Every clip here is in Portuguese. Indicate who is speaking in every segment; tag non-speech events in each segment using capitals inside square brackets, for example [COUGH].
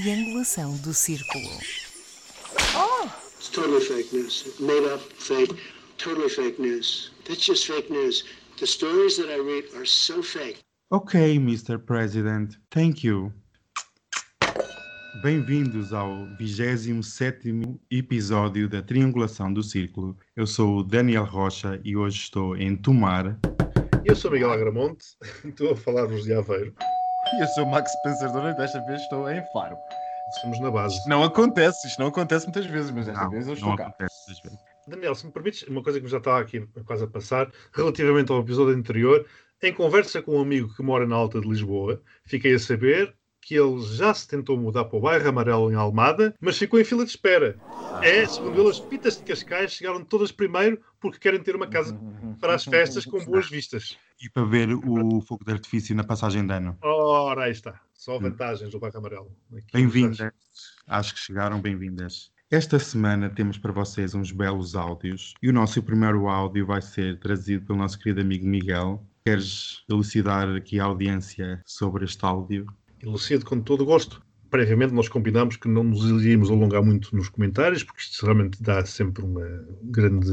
Speaker 1: triangulação do círculo.
Speaker 2: It's totally fake news. Made up, fake, totally fake news. That's just fake news. The stories that I read are so fake.
Speaker 3: Ok, Mr. President. Thank you. Bem-vindos ao 27º episódio da Triangulação do Círculo. Eu sou o Daniel Rocha e hoje estou em Tomar.
Speaker 4: Eu sou Miguel Agramonte, [LAUGHS] estou a falar-vos de Aveiro. [LAUGHS]
Speaker 5: Eu sou o Max Pensador e desta vez estou em Faro.
Speaker 4: Estamos na base.
Speaker 5: Não acontece, isto não acontece muitas vezes, mas desta
Speaker 3: Não,
Speaker 5: vez eu
Speaker 3: não
Speaker 5: estou cá.
Speaker 3: acontece.
Speaker 4: Daniel, se me permites, uma coisa que me já estava aqui quase a passar, relativamente ao episódio anterior, em conversa com um amigo que mora na Alta de Lisboa, fiquei a saber que ele já se tentou mudar para o bairro Amarelo em Almada, mas ficou em fila de espera. É, segundo ele, as pitas de Cascais chegaram todas primeiro porque querem ter uma casa para as festas com boas vistas.
Speaker 3: E para ver o fogo de artifício na passagem de ano.
Speaker 4: Ora, aí está. Só vantagens do bairro Amarelo.
Speaker 3: Bem-vindas. Acho que chegaram bem-vindas. Esta semana temos para vocês uns belos áudios e o nosso primeiro áudio vai ser trazido pelo nosso querido amigo Miguel. Queres elucidar aqui a audiência sobre este áudio?
Speaker 4: Elucido com todo o gosto. Previamente nós combinámos que não nos iríamos alongar muito nos comentários, porque isto realmente dá sempre uma grande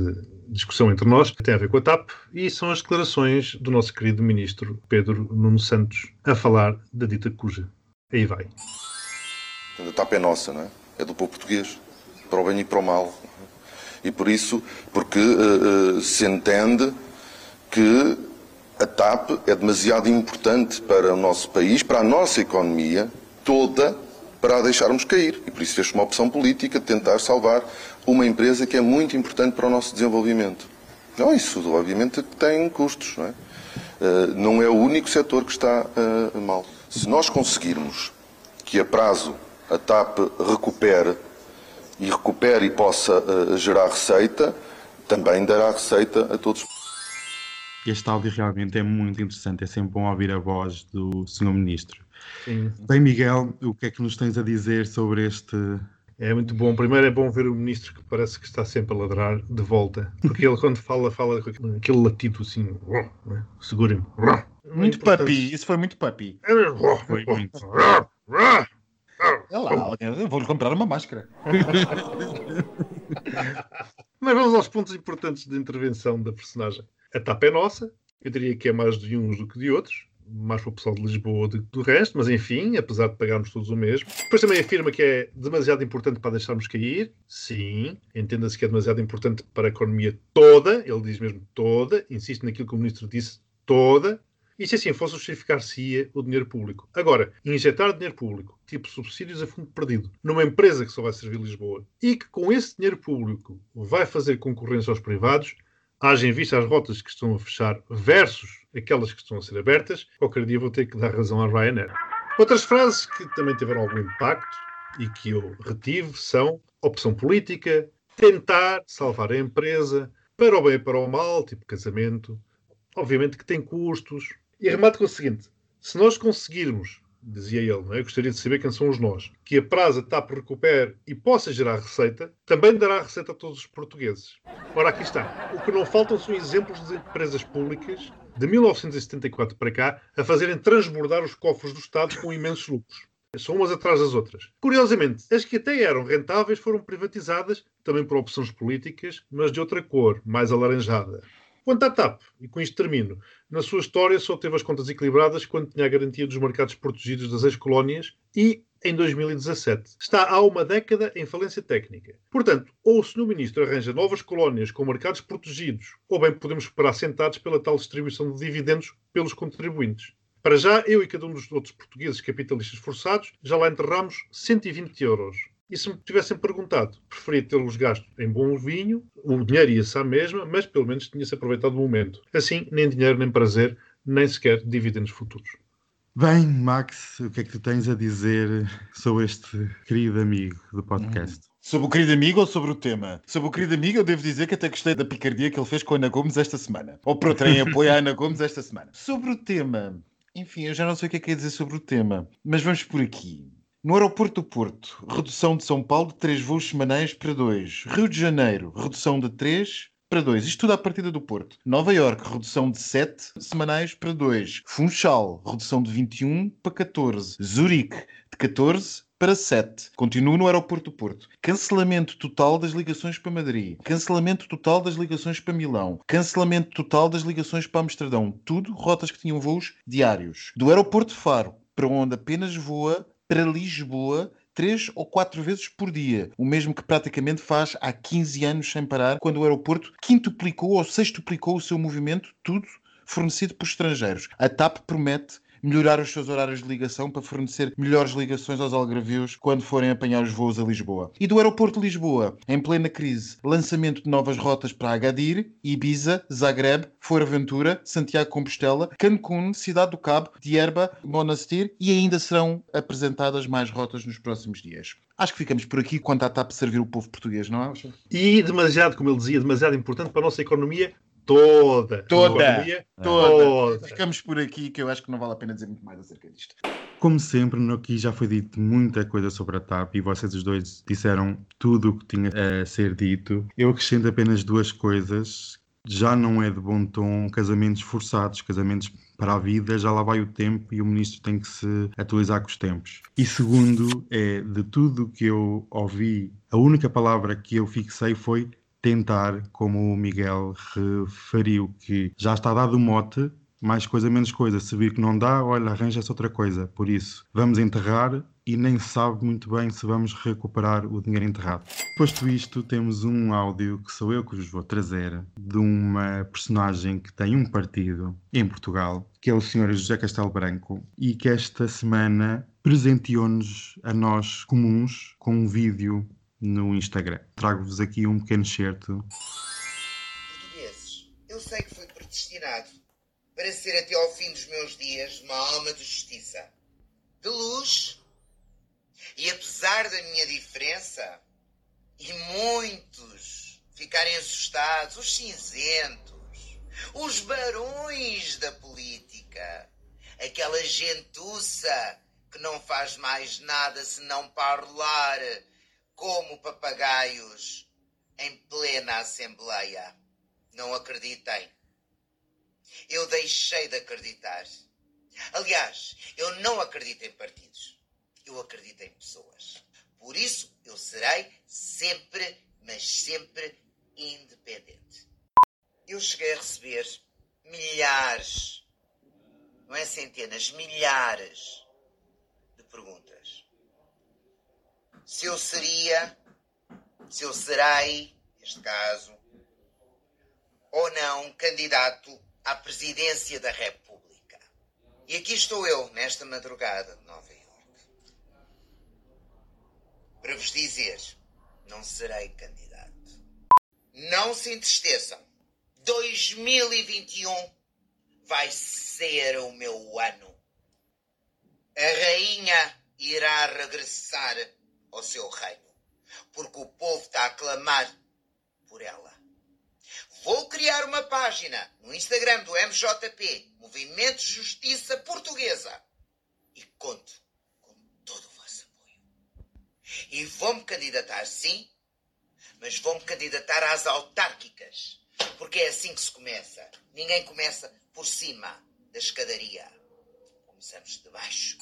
Speaker 4: discussão entre nós. Tem a ver com a TAP e são as declarações do nosso querido ministro Pedro Nuno Santos a falar da dita cuja. Aí vai.
Speaker 6: A TAP é nossa, não é? É do povo português, para o bem e para o mal. E por isso, porque eh, eh, se entende que a TAP é demasiado importante para o nosso país, para a nossa economia toda, para a deixarmos cair. E por isso fez uma opção política de tentar salvar uma empresa que é muito importante para o nosso desenvolvimento. Não, isso obviamente tem custos, não é? Eh, não é o único setor que está eh, mal. Se nós conseguirmos que a prazo a TAP recupere e recupere e possa eh, gerar receita, também dará receita a todos.
Speaker 3: Este áudio realmente é muito interessante, é sempre bom ouvir a voz do Sr. Ministro.
Speaker 4: Sim.
Speaker 3: Bem, Miguel, o que é que nos tens a dizer sobre este.
Speaker 4: É muito bom. Primeiro é bom ver o ministro que parece que está sempre a ladrar de volta. Porque ele, quando fala, fala com aquele- aquele latido assim. né? Segurem-me.
Speaker 5: Muito puppy, isso foi muito puppy.
Speaker 3: Foi muito.
Speaker 5: É lá, eu vou-lhe comprar uma máscara. [LAUGHS]
Speaker 4: Mas vamos aos pontos importantes da intervenção da personagem. A TAP é nossa. Eu diria que é mais de uns do que de outros. Mais para o pessoal de Lisboa do que do resto. Mas enfim, apesar de pagarmos todos o mesmo. Depois também afirma que é demasiado importante para deixarmos cair. Sim. Entenda-se que é demasiado importante para a economia toda. Ele diz mesmo toda. Insiste naquilo que o ministro disse. Toda. E se assim fosse, justificar-se-ia o dinheiro público. Agora, injetar dinheiro público, tipo subsídios a fundo perdido, numa empresa que só vai servir Lisboa e que com esse dinheiro público vai fazer concorrência aos privados, haja em vista as rotas que estão a fechar versus aquelas que estão a ser abertas, qualquer dia vou ter que dar razão à Ryanair. Outras frases que também tiveram algum impacto e que eu retive são opção política, tentar salvar a empresa, para o bem e para o mal, tipo casamento, obviamente que tem custos. E arremato com o seguinte: se nós conseguirmos, dizia ele, não é? eu gostaria de saber quem são os nós, que a praza TAP recupere e possa gerar receita, também dará receita a todos os portugueses. Ora, aqui está. O que não faltam são exemplos de empresas públicas de 1974 para cá a fazerem transbordar os cofres do Estado com imensos lucros. São umas atrás das outras. Curiosamente, as que até eram rentáveis foram privatizadas, também por opções políticas, mas de outra cor, mais alaranjada. Quanto à TAP, e com isto termino, na sua história só teve as contas equilibradas quando tinha a garantia dos mercados protegidos das ex-colónias e em 2017. Está há uma década em falência técnica. Portanto, ou o Sr. Ministro arranja novas colónias com mercados protegidos, ou bem podemos esperar sentados pela tal distribuição de dividendos pelos contribuintes. Para já, eu e cada um dos outros portugueses capitalistas forçados já lá enterramos 120 euros. E se me tivessem perguntado, preferia tê-los gasto em bom vinho, o dinheiro ia-se à mesma, mas pelo menos tinha-se aproveitado o momento. Assim, nem dinheiro, nem prazer, nem sequer dividendos futuros.
Speaker 3: Bem, Max, o que é que tu tens a dizer sobre este querido amigo do podcast?
Speaker 5: Sobre o querido amigo ou sobre o tema? Sobre o querido amigo, eu devo dizer que até gostei da picardia que ele fez com a Ana Gomes esta semana. Ou por outra, em [LAUGHS] apoio à Ana Gomes esta semana. Sobre o tema, enfim, eu já não sei o que é que é dizer sobre o tema, mas vamos por aqui. No aeroporto do Porto, redução de São Paulo de 3 voos semanais para 2. Rio de Janeiro, redução de 3 para 2. Isto tudo à partida do Porto. Nova Iorque, redução de 7 semanais para 2. Funchal, redução de 21 para 14. Zurique, de 14 para para 7. Continuo no aeroporto do Porto. Cancelamento total das ligações para Madrid. Cancelamento total das ligações para Milão. Cancelamento total das ligações para Amsterdão. Tudo rotas que tinham voos diários. Do aeroporto de Faro, para onde apenas voa para Lisboa três ou quatro vezes por dia, o mesmo que praticamente faz há 15 anos sem parar, quando o aeroporto quintuplicou ou sextuplicou o seu movimento, tudo fornecido por estrangeiros. A TAP promete melhorar os seus horários de ligação para fornecer melhores ligações aos algravios quando forem apanhar os voos a Lisboa. E do aeroporto de Lisboa, em plena crise, lançamento de novas rotas para Agadir, Ibiza, Zagreb, Fuerteventura, Santiago Compostela, Cancún, Cidade do Cabo, Dierba, Monastir e ainda serão apresentadas mais rotas nos próximos dias. Acho que ficamos por aqui quanto à TAP servir o povo português, não é?
Speaker 4: E demasiado, como ele dizia, demasiado importante para a nossa economia toda.
Speaker 5: Toda. Toda. Ficamos por aqui, que eu acho que não vale a pena dizer muito mais acerca disto.
Speaker 3: Como sempre, aqui já foi dito muita coisa sobre a TAP e vocês os dois disseram tudo o que tinha a ser dito. Eu acrescento apenas duas coisas. Já não é de bom tom casamentos forçados, casamentos para a vida, já lá vai o tempo e o ministro tem que se atualizar com os tempos. E segundo, é de tudo que eu ouvi, a única palavra que eu fixei foi tentar, como o Miguel referiu, que já está dado o mote, mais coisa, menos coisa. Se vir que não dá, olha, arranja-se outra coisa. Por isso, vamos enterrar e nem sabe muito bem se vamos recuperar o dinheiro enterrado. Posto isto, temos um áudio que sou eu que vos vou trazer de uma personagem que tem um partido em Portugal, que é o Sr. José Castelo Branco, e que esta semana presenteou-nos a nós comuns com um vídeo no Instagram. Trago-vos aqui um pequeno certo.
Speaker 7: Portugueses, eu sei que fui predestinado para ser até ao fim dos meus dias uma alma de justiça, de luz. E apesar da minha diferença, e muitos ficarem assustados, os cinzentos, os barões da política, aquela gentuça que não faz mais nada senão parlar como papagaios em plena Assembleia. Não acreditem. Eu deixei de acreditar. Aliás, eu não acredito em partidos. Eu acredito em pessoas. Por isso, eu serei sempre, mas sempre independente. Eu cheguei a receber milhares, não é centenas, milhares de perguntas se eu seria, se eu serei, neste caso, ou não candidato à presidência da República. E aqui estou eu, nesta madrugada de Nova Iorque, para vos dizer: não serei candidato. Não se entristeçam. 2021 vai ser o meu ano. A rainha irá regressar ao seu reino, porque o povo está a clamar por ela. Vou criar uma página no Instagram do MJP, Movimento Justiça Portuguesa, e conto com todo o vosso apoio. E vou-me candidatar, sim, mas vou-me candidatar às autárquicas, porque é assim que se começa. Ninguém começa por cima da escadaria. Começamos de baixo.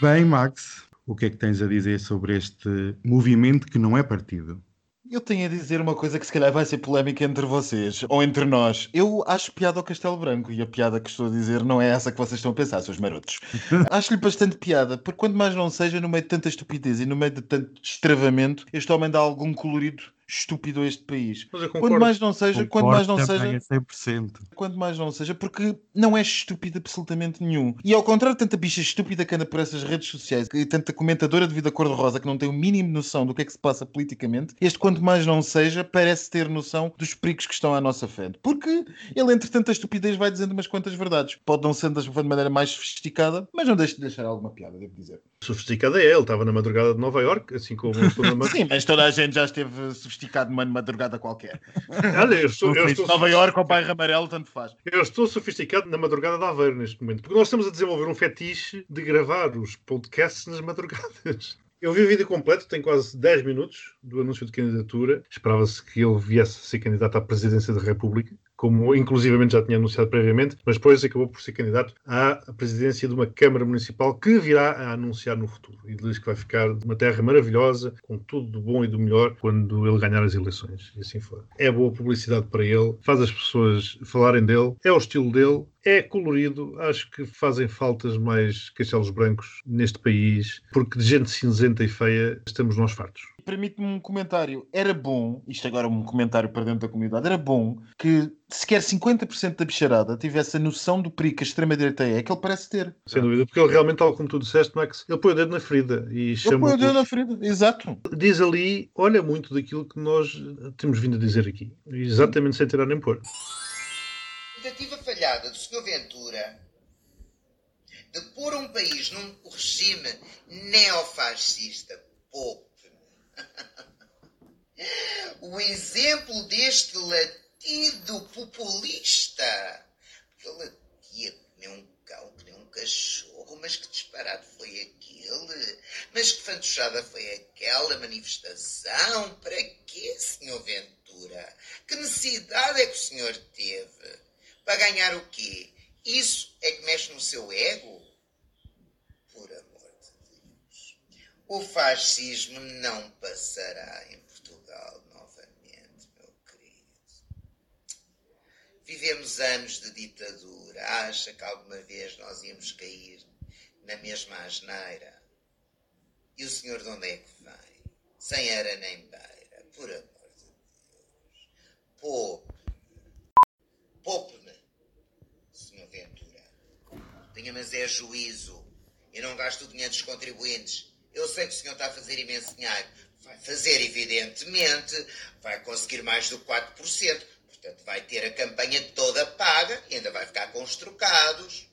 Speaker 3: Bem, Max, o que é que tens a dizer sobre este movimento que não é partido?
Speaker 5: Eu tenho a dizer uma coisa que se calhar vai ser polémica entre vocês ou entre nós. Eu acho piada ao Castelo Branco e a piada que estou a dizer não é essa que vocês estão a pensar, seus marotos. [LAUGHS] Acho-lhe bastante piada, porque quanto mais não seja, no meio de tanta estupidez e no meio de tanto destravamento, este homem dá algum colorido estúpido a este país. Quanto mais não seja, quanto mais não seja,
Speaker 3: 100%.
Speaker 5: quanto mais não seja, porque não é estúpido absolutamente nenhum. E ao contrário de tanta bicha estúpida que anda por essas redes sociais e tanta comentadora de vida cor-de-rosa que não tem o mínimo noção do que é que se passa politicamente, este quanto mais não seja, parece ter noção dos perigos que estão à nossa frente. Porque ele, entre tanta estupidez, vai dizendo umas quantas verdades. Pode não ser de maneira mais sofisticada, mas não deixe de deixar alguma piada, devo dizer.
Speaker 4: Sofisticada é ele, estava na madrugada de Nova York, assim como eu estou na madrugada.
Speaker 5: Sim, mas toda a gente já esteve sofisticado numa madrugada qualquer. [LAUGHS]
Speaker 4: Olha, eu estou, eu estou,
Speaker 5: Nova Iorque ou bairro amarelo, tanto faz.
Speaker 4: eu estou sofisticado na madrugada de Aveiro neste momento, porque nós estamos a desenvolver um fetiche de gravar os podcasts nas madrugadas. Eu vi o vídeo completo, tem quase 10 minutos do anúncio de candidatura. Esperava-se que ele viesse a ser candidato à presidência da República, como inclusivamente já tinha anunciado previamente, mas depois acabou por ser candidato à presidência de uma Câmara Municipal que virá a anunciar no futuro. E diz que vai ficar uma terra maravilhosa, com tudo do bom e do melhor, quando ele ganhar as eleições, e assim for. É boa publicidade para ele, faz as pessoas falarem dele, é o estilo dele, é colorido, acho que fazem faltas mais castelos brancos neste país, porque de gente cinzenta e feia estamos nós fartos.
Speaker 5: Permite-me um comentário. Era bom, isto agora é um comentário para dentro da comunidade, era bom que sequer 50% da bicharada tivesse a noção do perigo que a extrema-direita é, que ele parece ter.
Speaker 4: Sem dúvida, porque ele realmente, tal como tu disseste, Max, ele põe o dedo na ferida e chama.
Speaker 5: Ele põe o dedo na ferida, exato.
Speaker 4: Diz ali, olha muito daquilo que nós temos vindo a dizer aqui, exatamente sem tirar nem pôr
Speaker 7: tentativa falhada do Sr. Ventura de pôr um país num regime neofascista. Poupe-me. [LAUGHS] o exemplo deste latido populista. Que latia que nem um cão, que nem um cachorro. Mas que disparado foi aquele? Mas que fantochada foi aquela manifestação? Para quê, Sr. Ventura? Que necessidade é que o senhor teve? Para ganhar o quê? Isso é que mexe no seu ego? Por amor de Deus. O fascismo não passará em Portugal novamente, meu querido. Vivemos anos de ditadura. Acha que alguma vez nós íamos cair na mesma asneira? E o senhor de onde é que vem? Sem era nem beira. Por amor de Deus. Poupe. Poupe tenha mas é juízo. Eu não gasto o dinheiro dos contribuintes. Eu sei que o senhor está a fazer imenso dinheiro. Vai fazer, evidentemente. Vai conseguir mais do 4%. Portanto, vai ter a campanha toda paga e ainda vai ficar com os trocados.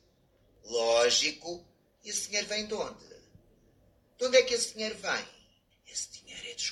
Speaker 7: Lógico. E esse dinheiro vem de onde? De onde é que esse dinheiro vem? Esse dinheiro é dos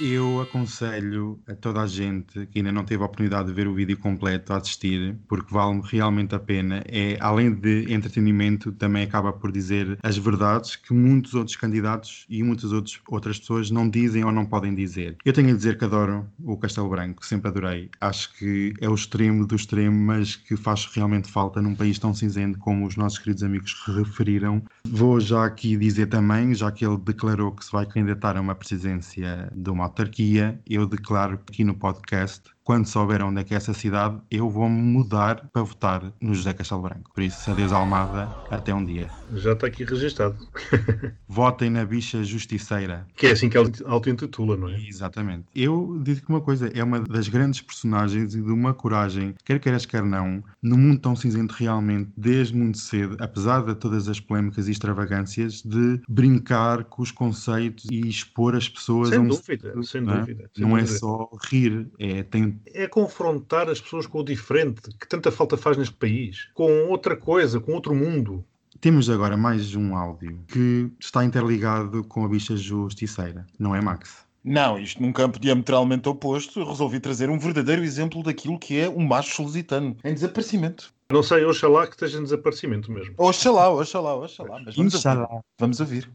Speaker 3: Eu aconselho a toda a gente que ainda não teve a oportunidade de ver o vídeo completo a assistir, porque vale realmente a pena. É, além de entretenimento, também acaba por dizer as verdades que muitos outros candidatos e muitas outros, outras pessoas não dizem ou não podem dizer. Eu tenho a dizer que adoro o Castelo Branco, sempre adorei. Acho que é o extremo do extremo, mas que faz realmente falta num país tão cinzento como os nossos queridos amigos referiram. Vou já aqui dizer também, já que ele declarou que se vai candidatar a uma presidência de uma autarquia, eu declaro aqui no podcast quando souber onde é que é essa cidade, eu vou-me mudar para votar no José Castelo Branco. Por isso, adeus Almada, até um dia.
Speaker 4: Já está aqui registado. [LAUGHS]
Speaker 3: Votem na bicha justiceira.
Speaker 4: Que é assim que auto-intitula, não é?
Speaker 3: Exatamente. Eu digo-te uma coisa, é uma das grandes personagens e de uma coragem, quer queiras, quer não, no mundo tão cinzento realmente, desde muito cedo, apesar de todas as polémicas e extravagâncias, de brincar com os conceitos e expor as pessoas
Speaker 4: sem
Speaker 3: a um...
Speaker 4: Dúvida, sem não é? dúvida.
Speaker 3: Sem não é dúvida. é só rir, é, tem
Speaker 4: é confrontar as pessoas com o diferente, que tanta falta faz neste país, com outra coisa, com outro mundo.
Speaker 3: Temos agora mais um áudio que está interligado com a bicha justiceira, não é, Max?
Speaker 5: Não, isto num campo diametralmente oposto, resolvi trazer um verdadeiro exemplo daquilo que é um macho lusitano em desaparecimento.
Speaker 4: Não sei, oxalá que esteja em desaparecimento mesmo.
Speaker 5: Oxalá, oxalá, oxalá. Mas vamos oxalá. ouvir. Vamos ouvir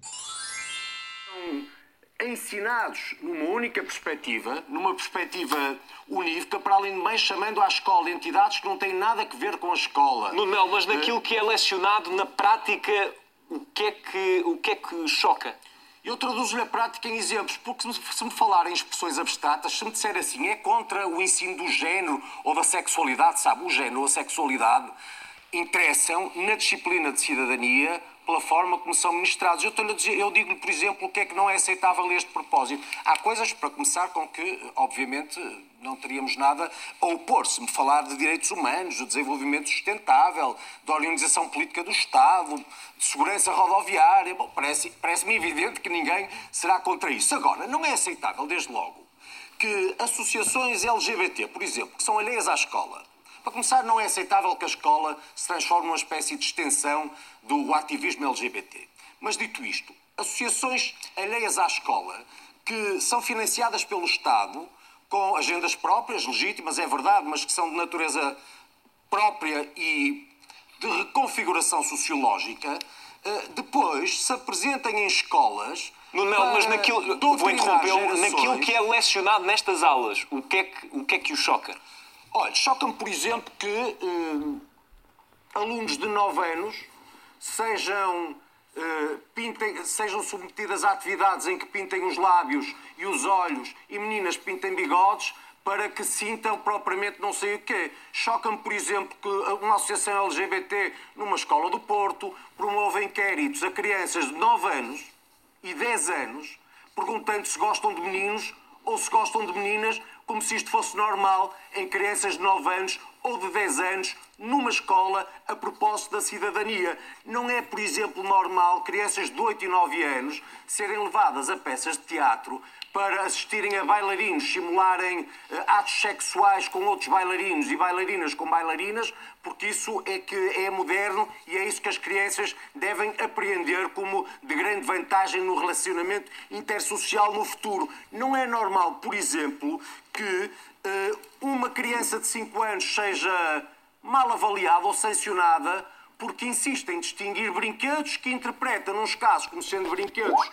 Speaker 8: ensinados numa única perspectiva, numa perspectiva unívoca, para além de mais chamando à escola entidades que não têm nada a ver com a escola.
Speaker 9: Não, mas naquilo que é lecionado na prática, o que é que, o que, é que choca?
Speaker 8: Eu traduzo-lhe a prática em exemplos, porque se me falarem expressões abstratas, se me disser assim, é contra o ensino do género ou da sexualidade, sabe? O género ou a sexualidade interessam na disciplina de cidadania pela forma como são ministrados. Eu, eu digo-lhe, por exemplo, o que é que não é aceitável este propósito. Há coisas, para começar, com que, obviamente, não teríamos nada a opor. Se me falar de direitos humanos, de desenvolvimento sustentável, de organização política do Estado, de segurança rodoviária, bom, parece-me parece evidente que ninguém será contra isso. Agora, não é aceitável, desde logo, que associações LGBT, por exemplo, que são alheias à escola, para começar, não é aceitável que a escola se transforme numa espécie de extensão do ativismo LGBT. Mas dito isto, associações alheias à escola que são financiadas pelo Estado com agendas próprias, legítimas, é verdade, mas que são de natureza própria e de reconfiguração sociológica, uh, depois se apresentem em escolas.
Speaker 9: No, não, mas naquilo, vou interrompê-lo, naquilo que é lecionado nestas aulas, o que é que o, que é que o choca?
Speaker 8: Olha, choca-me, por exemplo, que uh, alunos de 9 anos sejam, uh, pintem, sejam submetidas a atividades em que pintem os lábios e os olhos e meninas pintem bigodes para que sintam propriamente não sei o quê. Choca-me, por exemplo, que uma associação LGBT numa escola do Porto promove inquéritos a crianças de 9 anos e 10 anos, perguntando se gostam de meninos ou se gostam de meninas, como se isto fosse normal em crianças de 9 anos ou de 10 anos numa escola a propósito da cidadania. Não é, por exemplo, normal crianças de 8 e 9 anos serem levadas a peças de teatro para assistirem a bailarinos simularem uh, atos sexuais com outros bailarinos e bailarinas com bailarinas, porque isso é que é moderno e é isso que as crianças devem apreender como de grande vantagem no relacionamento intersocial no futuro. Não é normal, por exemplo, que uh, uma criança de 5 anos seja mal avaliada ou sancionada porque insiste em distinguir brinquedos que interpreta, nos casos, como sendo brinquedos eh,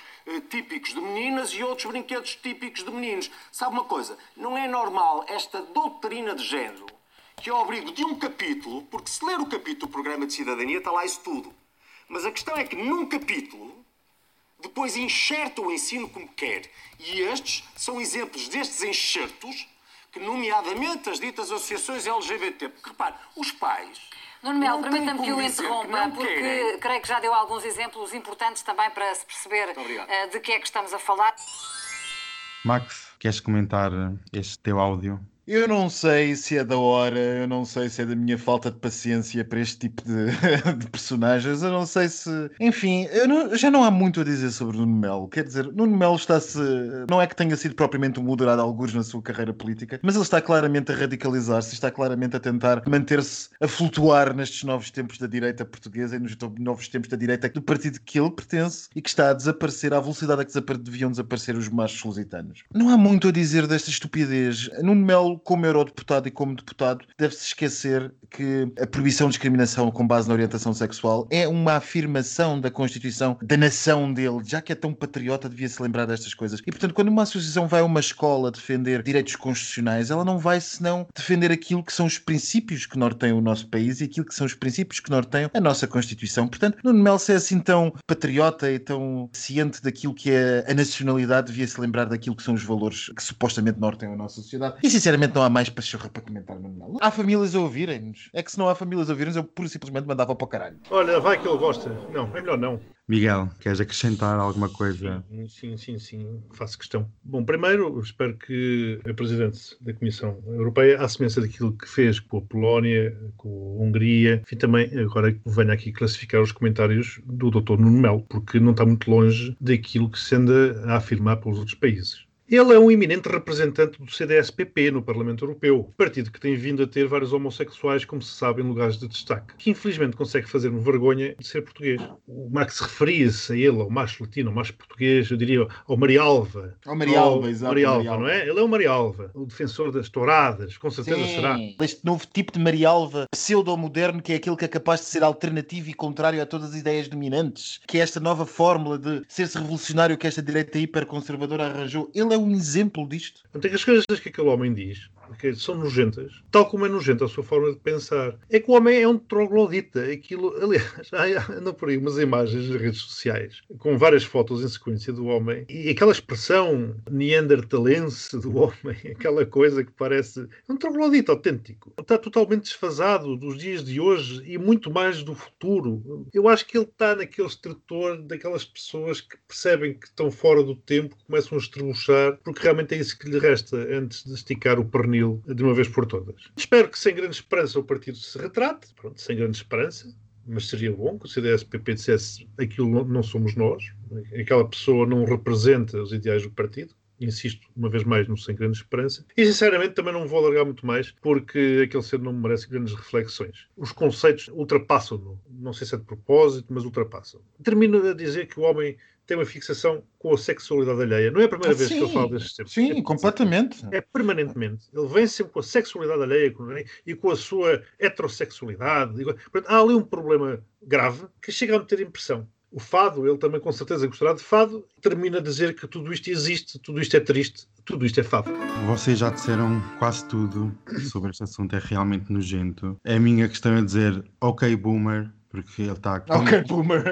Speaker 8: típicos de meninas e outros brinquedos típicos de meninos. Sabe uma coisa? Não é normal esta doutrina de género que é ao abrigo de um capítulo, porque se ler o capítulo do Programa de Cidadania está lá isso tudo. Mas a questão é que num capítulo depois enxerta o ensino como quer. E estes são exemplos destes enxertos que, nomeadamente, as ditas associações LGBT. Porque repare, os pais
Speaker 10: Nuno Melo, permita-me que o interrompa, porque querem. creio que já deu alguns exemplos importantes também para se perceber uh, de que é que estamos a falar.
Speaker 3: Max, queres comentar este teu áudio?
Speaker 5: Eu não sei se é da hora, eu não sei se é da minha falta de paciência para este tipo de, [LAUGHS] de personagens, eu não sei se. Enfim, não, já não há muito a dizer sobre Nuno Melo. Quer dizer, Nuno Melo está-se. Não é que tenha sido propriamente um moderado alguns na sua carreira política, mas ele está claramente a radicalizar-se, está claramente a tentar manter-se a flutuar nestes novos tempos da direita portuguesa e nos novos tempos da direita do partido que ele pertence e que está a desaparecer à velocidade a que deviam desaparecer os machos lusitanos. Não há muito a dizer desta estupidez. Nuno Melo como eurodeputado e como deputado, deve-se esquecer que a proibição de discriminação com base na orientação sexual é uma afirmação da Constituição da nação dele. Já que é tão patriota, devia-se lembrar destas coisas. E, portanto, quando uma associação vai a uma escola defender direitos constitucionais, ela não vai senão defender aquilo que são os princípios que norteiam o nosso país e aquilo que são os princípios que norteiam a nossa Constituição. Portanto, Nuno Melo, se é assim tão patriota e tão ciente daquilo que é a nacionalidade, devia-se lembrar daquilo que são os valores que supostamente norteiam a nossa sociedade. E, sinceramente, não há mais pachorra para comentar no Melo. Há famílias a ouvirem-nos. É que se não há famílias a ouvirem-nos, eu pura e simplesmente mandava para o caralho.
Speaker 4: Olha, vai que ele gosta. Não, é melhor não.
Speaker 3: Miguel, queres acrescentar alguma coisa?
Speaker 4: Sim, sim, sim, faço questão. Bom, primeiro, espero que a Presidente da Comissão Europeia, à semelhança daquilo que fez com a Polónia, com a Hungria, enfim, também agora venha aqui classificar os comentários do Dr. Nuno Melo, porque não está muito longe daquilo que se anda a afirmar pelos outros países. Ele é um eminente representante do CDS-PP no Parlamento Europeu, partido que tem vindo a ter vários homossexuais, como se sabe, em lugares de destaque, que infelizmente consegue fazer-me vergonha de ser português. O Max referia-se a ele, ao macho latino, ao macho português, eu diria ao Marialva.
Speaker 5: Ao Marialva, exato.
Speaker 4: Marialva, Marialva, não é? Ele é o Marialva, o defensor das touradas, com certeza Sim, será.
Speaker 5: Este novo tipo de Marialva pseudo-moderno, que é aquele que é capaz de ser alternativo e contrário a todas as ideias dominantes, que é esta nova fórmula de ser-se revolucionário que esta direita hiperconservadora arranjou. Ele é é um exemplo disto.
Speaker 4: As coisas que aquele homem diz que são nojentas, tal como é nojenta a sua forma de pensar. É que o homem é um troglodita. Aquilo, [LAUGHS] aliás, andam por aí umas imagens nas redes sociais com várias fotos em sequência do homem e aquela expressão neandertalense do [LAUGHS] homem, aquela coisa que parece um troglodita autêntico. Está totalmente desfasado dos dias de hoje e muito mais do futuro. Eu acho que ele está naquele estrutor daquelas pessoas que percebem que estão fora do tempo, começam a estrebuchar, porque realmente é isso que lhe resta antes de esticar o pernil de uma vez por todas. Espero que sem grande esperança o partido se retrate, pronto, sem grande esperança, mas seria bom que o CDS-PP dissesse aquilo não somos nós, aquela pessoa não representa os ideais do partido. Insisto, uma vez mais, no sem grande esperança. E, sinceramente, também não vou alargar muito mais, porque aquele ser não merece grandes reflexões. Os conceitos ultrapassam-no. Não sei se é de propósito, mas ultrapassam. Termino a dizer que o homem tem uma fixação com a sexualidade alheia. Não é a primeira ah, vez sim. que eu falo destes temas.
Speaker 5: Sim,
Speaker 4: é,
Speaker 5: completamente.
Speaker 4: É permanentemente. Ele vem sempre com a sexualidade alheia e com a sua heterossexualidade. Portanto, há ali um problema grave que chega a meter impressão. O fado, ele também com certeza gostará de fado, termina a dizer que tudo isto existe, tudo isto é triste, tudo isto é fado.
Speaker 3: Vocês já disseram quase tudo sobre este assunto, é realmente nojento. A minha questão é dizer, ok, boomer, porque ele está
Speaker 5: Ok, boomer.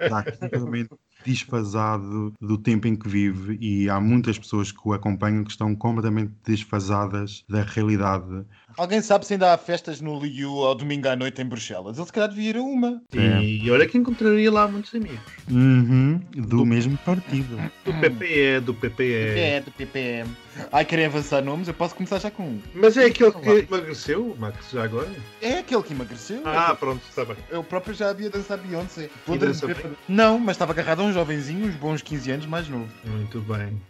Speaker 3: está completamente desfasado do tempo em que vive e há muitas pessoas que o acompanham que estão completamente desfasadas da realidade.
Speaker 5: Alguém sabe se ainda há festas no Liu ao domingo à noite em Bruxelas? Ele se calhar devia ir a uma.
Speaker 4: E olha que encontraria lá muitos amigos.
Speaker 3: Uhum, do, mesmo partido.
Speaker 4: Do PPE, do PPE.
Speaker 5: É, do PPE. Ai, querem avançar nomes? Eu posso começar já com um.
Speaker 4: Mas é aquele que emagreceu, Max, já agora?
Speaker 5: É aquele que emagreceu.
Speaker 4: Ah, pronto, está bem.
Speaker 5: Eu próprio já havia dançado Beyoncé. Não, mas estava agarrado a um jovenzinho, uns bons 15 anos mais novo.
Speaker 4: Muito bem.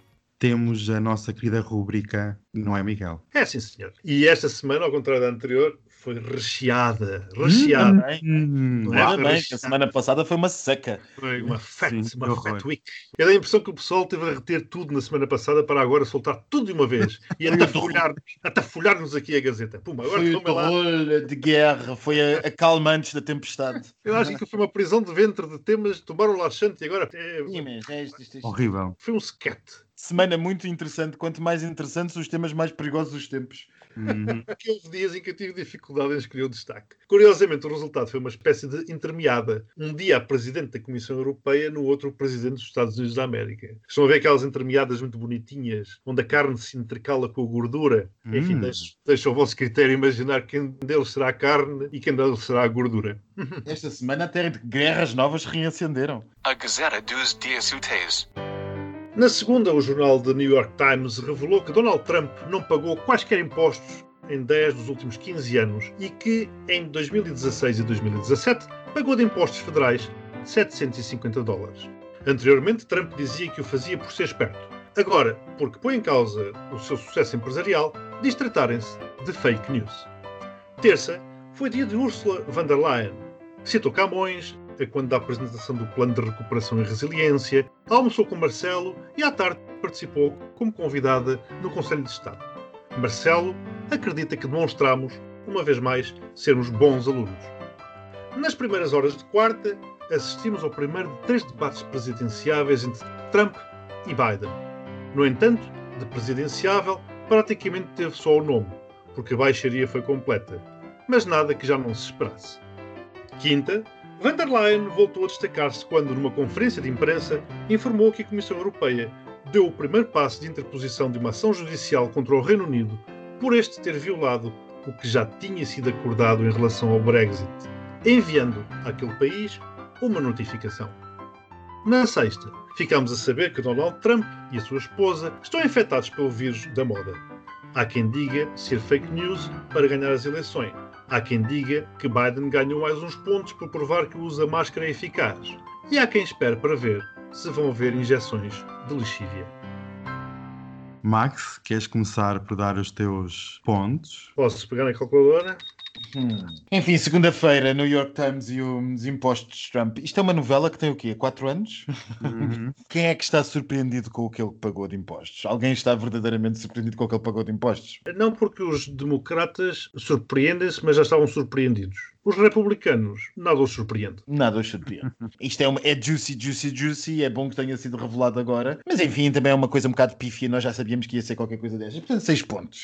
Speaker 3: Temos a nossa querida rúbrica Não é Miguel?
Speaker 4: É sim, senhor. E esta semana, ao contrário da anterior, foi recheada. Recheada.
Speaker 3: Hum,
Speaker 4: Não é?
Speaker 5: Ainda
Speaker 4: Foi
Speaker 5: bem, que a
Speaker 4: recheada.
Speaker 5: semana passada foi uma seca.
Speaker 4: Foi uma fat,
Speaker 3: Sim,
Speaker 4: uma fat week. Eu dei a impressão que o pessoal teve a reter tudo na semana passada para agora soltar tudo de uma vez e até folhar-nos até folhar-nos aqui a Gazeta. Puma, agora
Speaker 5: Foi o
Speaker 4: toma lá.
Speaker 5: terror de guerra, foi a, a calma antes da tempestade.
Speaker 4: Eu acho que foi uma prisão de ventre de temas, tomaram o laxante e agora é-
Speaker 5: Sim, mas é isto, isto, isto.
Speaker 3: Horrível.
Speaker 4: foi um skate.
Speaker 5: Semana muito interessante. Quanto mais interessantes os temas, mais perigosos os tempos.
Speaker 3: Uhum. [LAUGHS]
Speaker 4: Aqui houve dias em que eu tive dificuldade em escolher o destaque. Curiosamente, o resultado foi uma espécie de intermeada. Um dia a Presidente da Comissão Europeia, no outro o Presidente dos Estados Unidos da América. Estão a ver aquelas intermeadas muito bonitinhas, onde a carne se intercala com a gordura. Enfim,
Speaker 3: Hum.
Speaker 4: deixo, deixo ao vosso critério imaginar quem deles será a carne e quem deles será a gordura.
Speaker 5: Esta semana até guerras novas reacenderam.
Speaker 11: A Gazeta dos Dias Úteis.
Speaker 4: Na segunda, o jornal The New York Times revelou que Donald Trump não pagou quaisquer impostos em 10 dos últimos 15 anos e que em 2016 e 2017 pagou de impostos federais 750 dólares. Anteriormente, Trump dizia que o fazia por ser esperto. Agora, porque põe em causa o seu sucesso empresarial, diz tratarem-se de fake news. Terça, foi dia de Ursula von der Leyen. Citou Camões, quando da apresentação do Plano de Recuperação e Resiliência, almoçou com Marcelo e à tarde participou como convidada no Conselho de Estado. Marcelo acredita que demonstramos, uma vez mais, sermos bons alunos. Nas primeiras horas de quarta, assistimos ao primeiro de três debates presidenciáveis entre Trump e Biden. No entanto, de presidenciável, praticamente teve só o nome, porque a baixaria foi completa. Mas nada que já não se esperasse. Quinta, Van der Leyen voltou a destacar-se quando, numa conferência de imprensa, informou que a Comissão Europeia deu o primeiro passo de interposição de uma ação judicial contra o Reino Unido por este ter violado o que já tinha sido acordado em relação ao Brexit, enviando àquele país uma notificação. Na sexta, ficamos a saber que Donald Trump e a sua esposa estão infectados pelo vírus da moda. Há quem diga ser fake news para ganhar as eleições. Há quem diga que Biden ganhou mais uns pontos por provar que o uso da máscara é eficaz. E há quem espere para ver se vão haver injeções de lexívia.
Speaker 3: Max, queres começar por dar os teus pontos?
Speaker 4: Posso pegar na calculadora?
Speaker 5: Hum. Enfim, segunda-feira, New York Times e os impostos de Trump. Isto é uma novela que tem o quê? Quatro anos?
Speaker 3: Uhum. [LAUGHS]
Speaker 5: Quem é que está surpreendido com o que ele pagou de impostos? Alguém está verdadeiramente surpreendido com o que ele pagou de impostos?
Speaker 4: Não porque os democratas surpreendem-se, mas já estavam surpreendidos. Os republicanos nada os surpreende.
Speaker 5: Nada os surpreende. [LAUGHS] Isto é, uma, é juicy, juicy, juicy. É bom que tenha sido revelado agora. Mas enfim, também é uma coisa um bocado pífia. Nós já sabíamos que ia ser qualquer coisa destas. Portanto, seis pontos.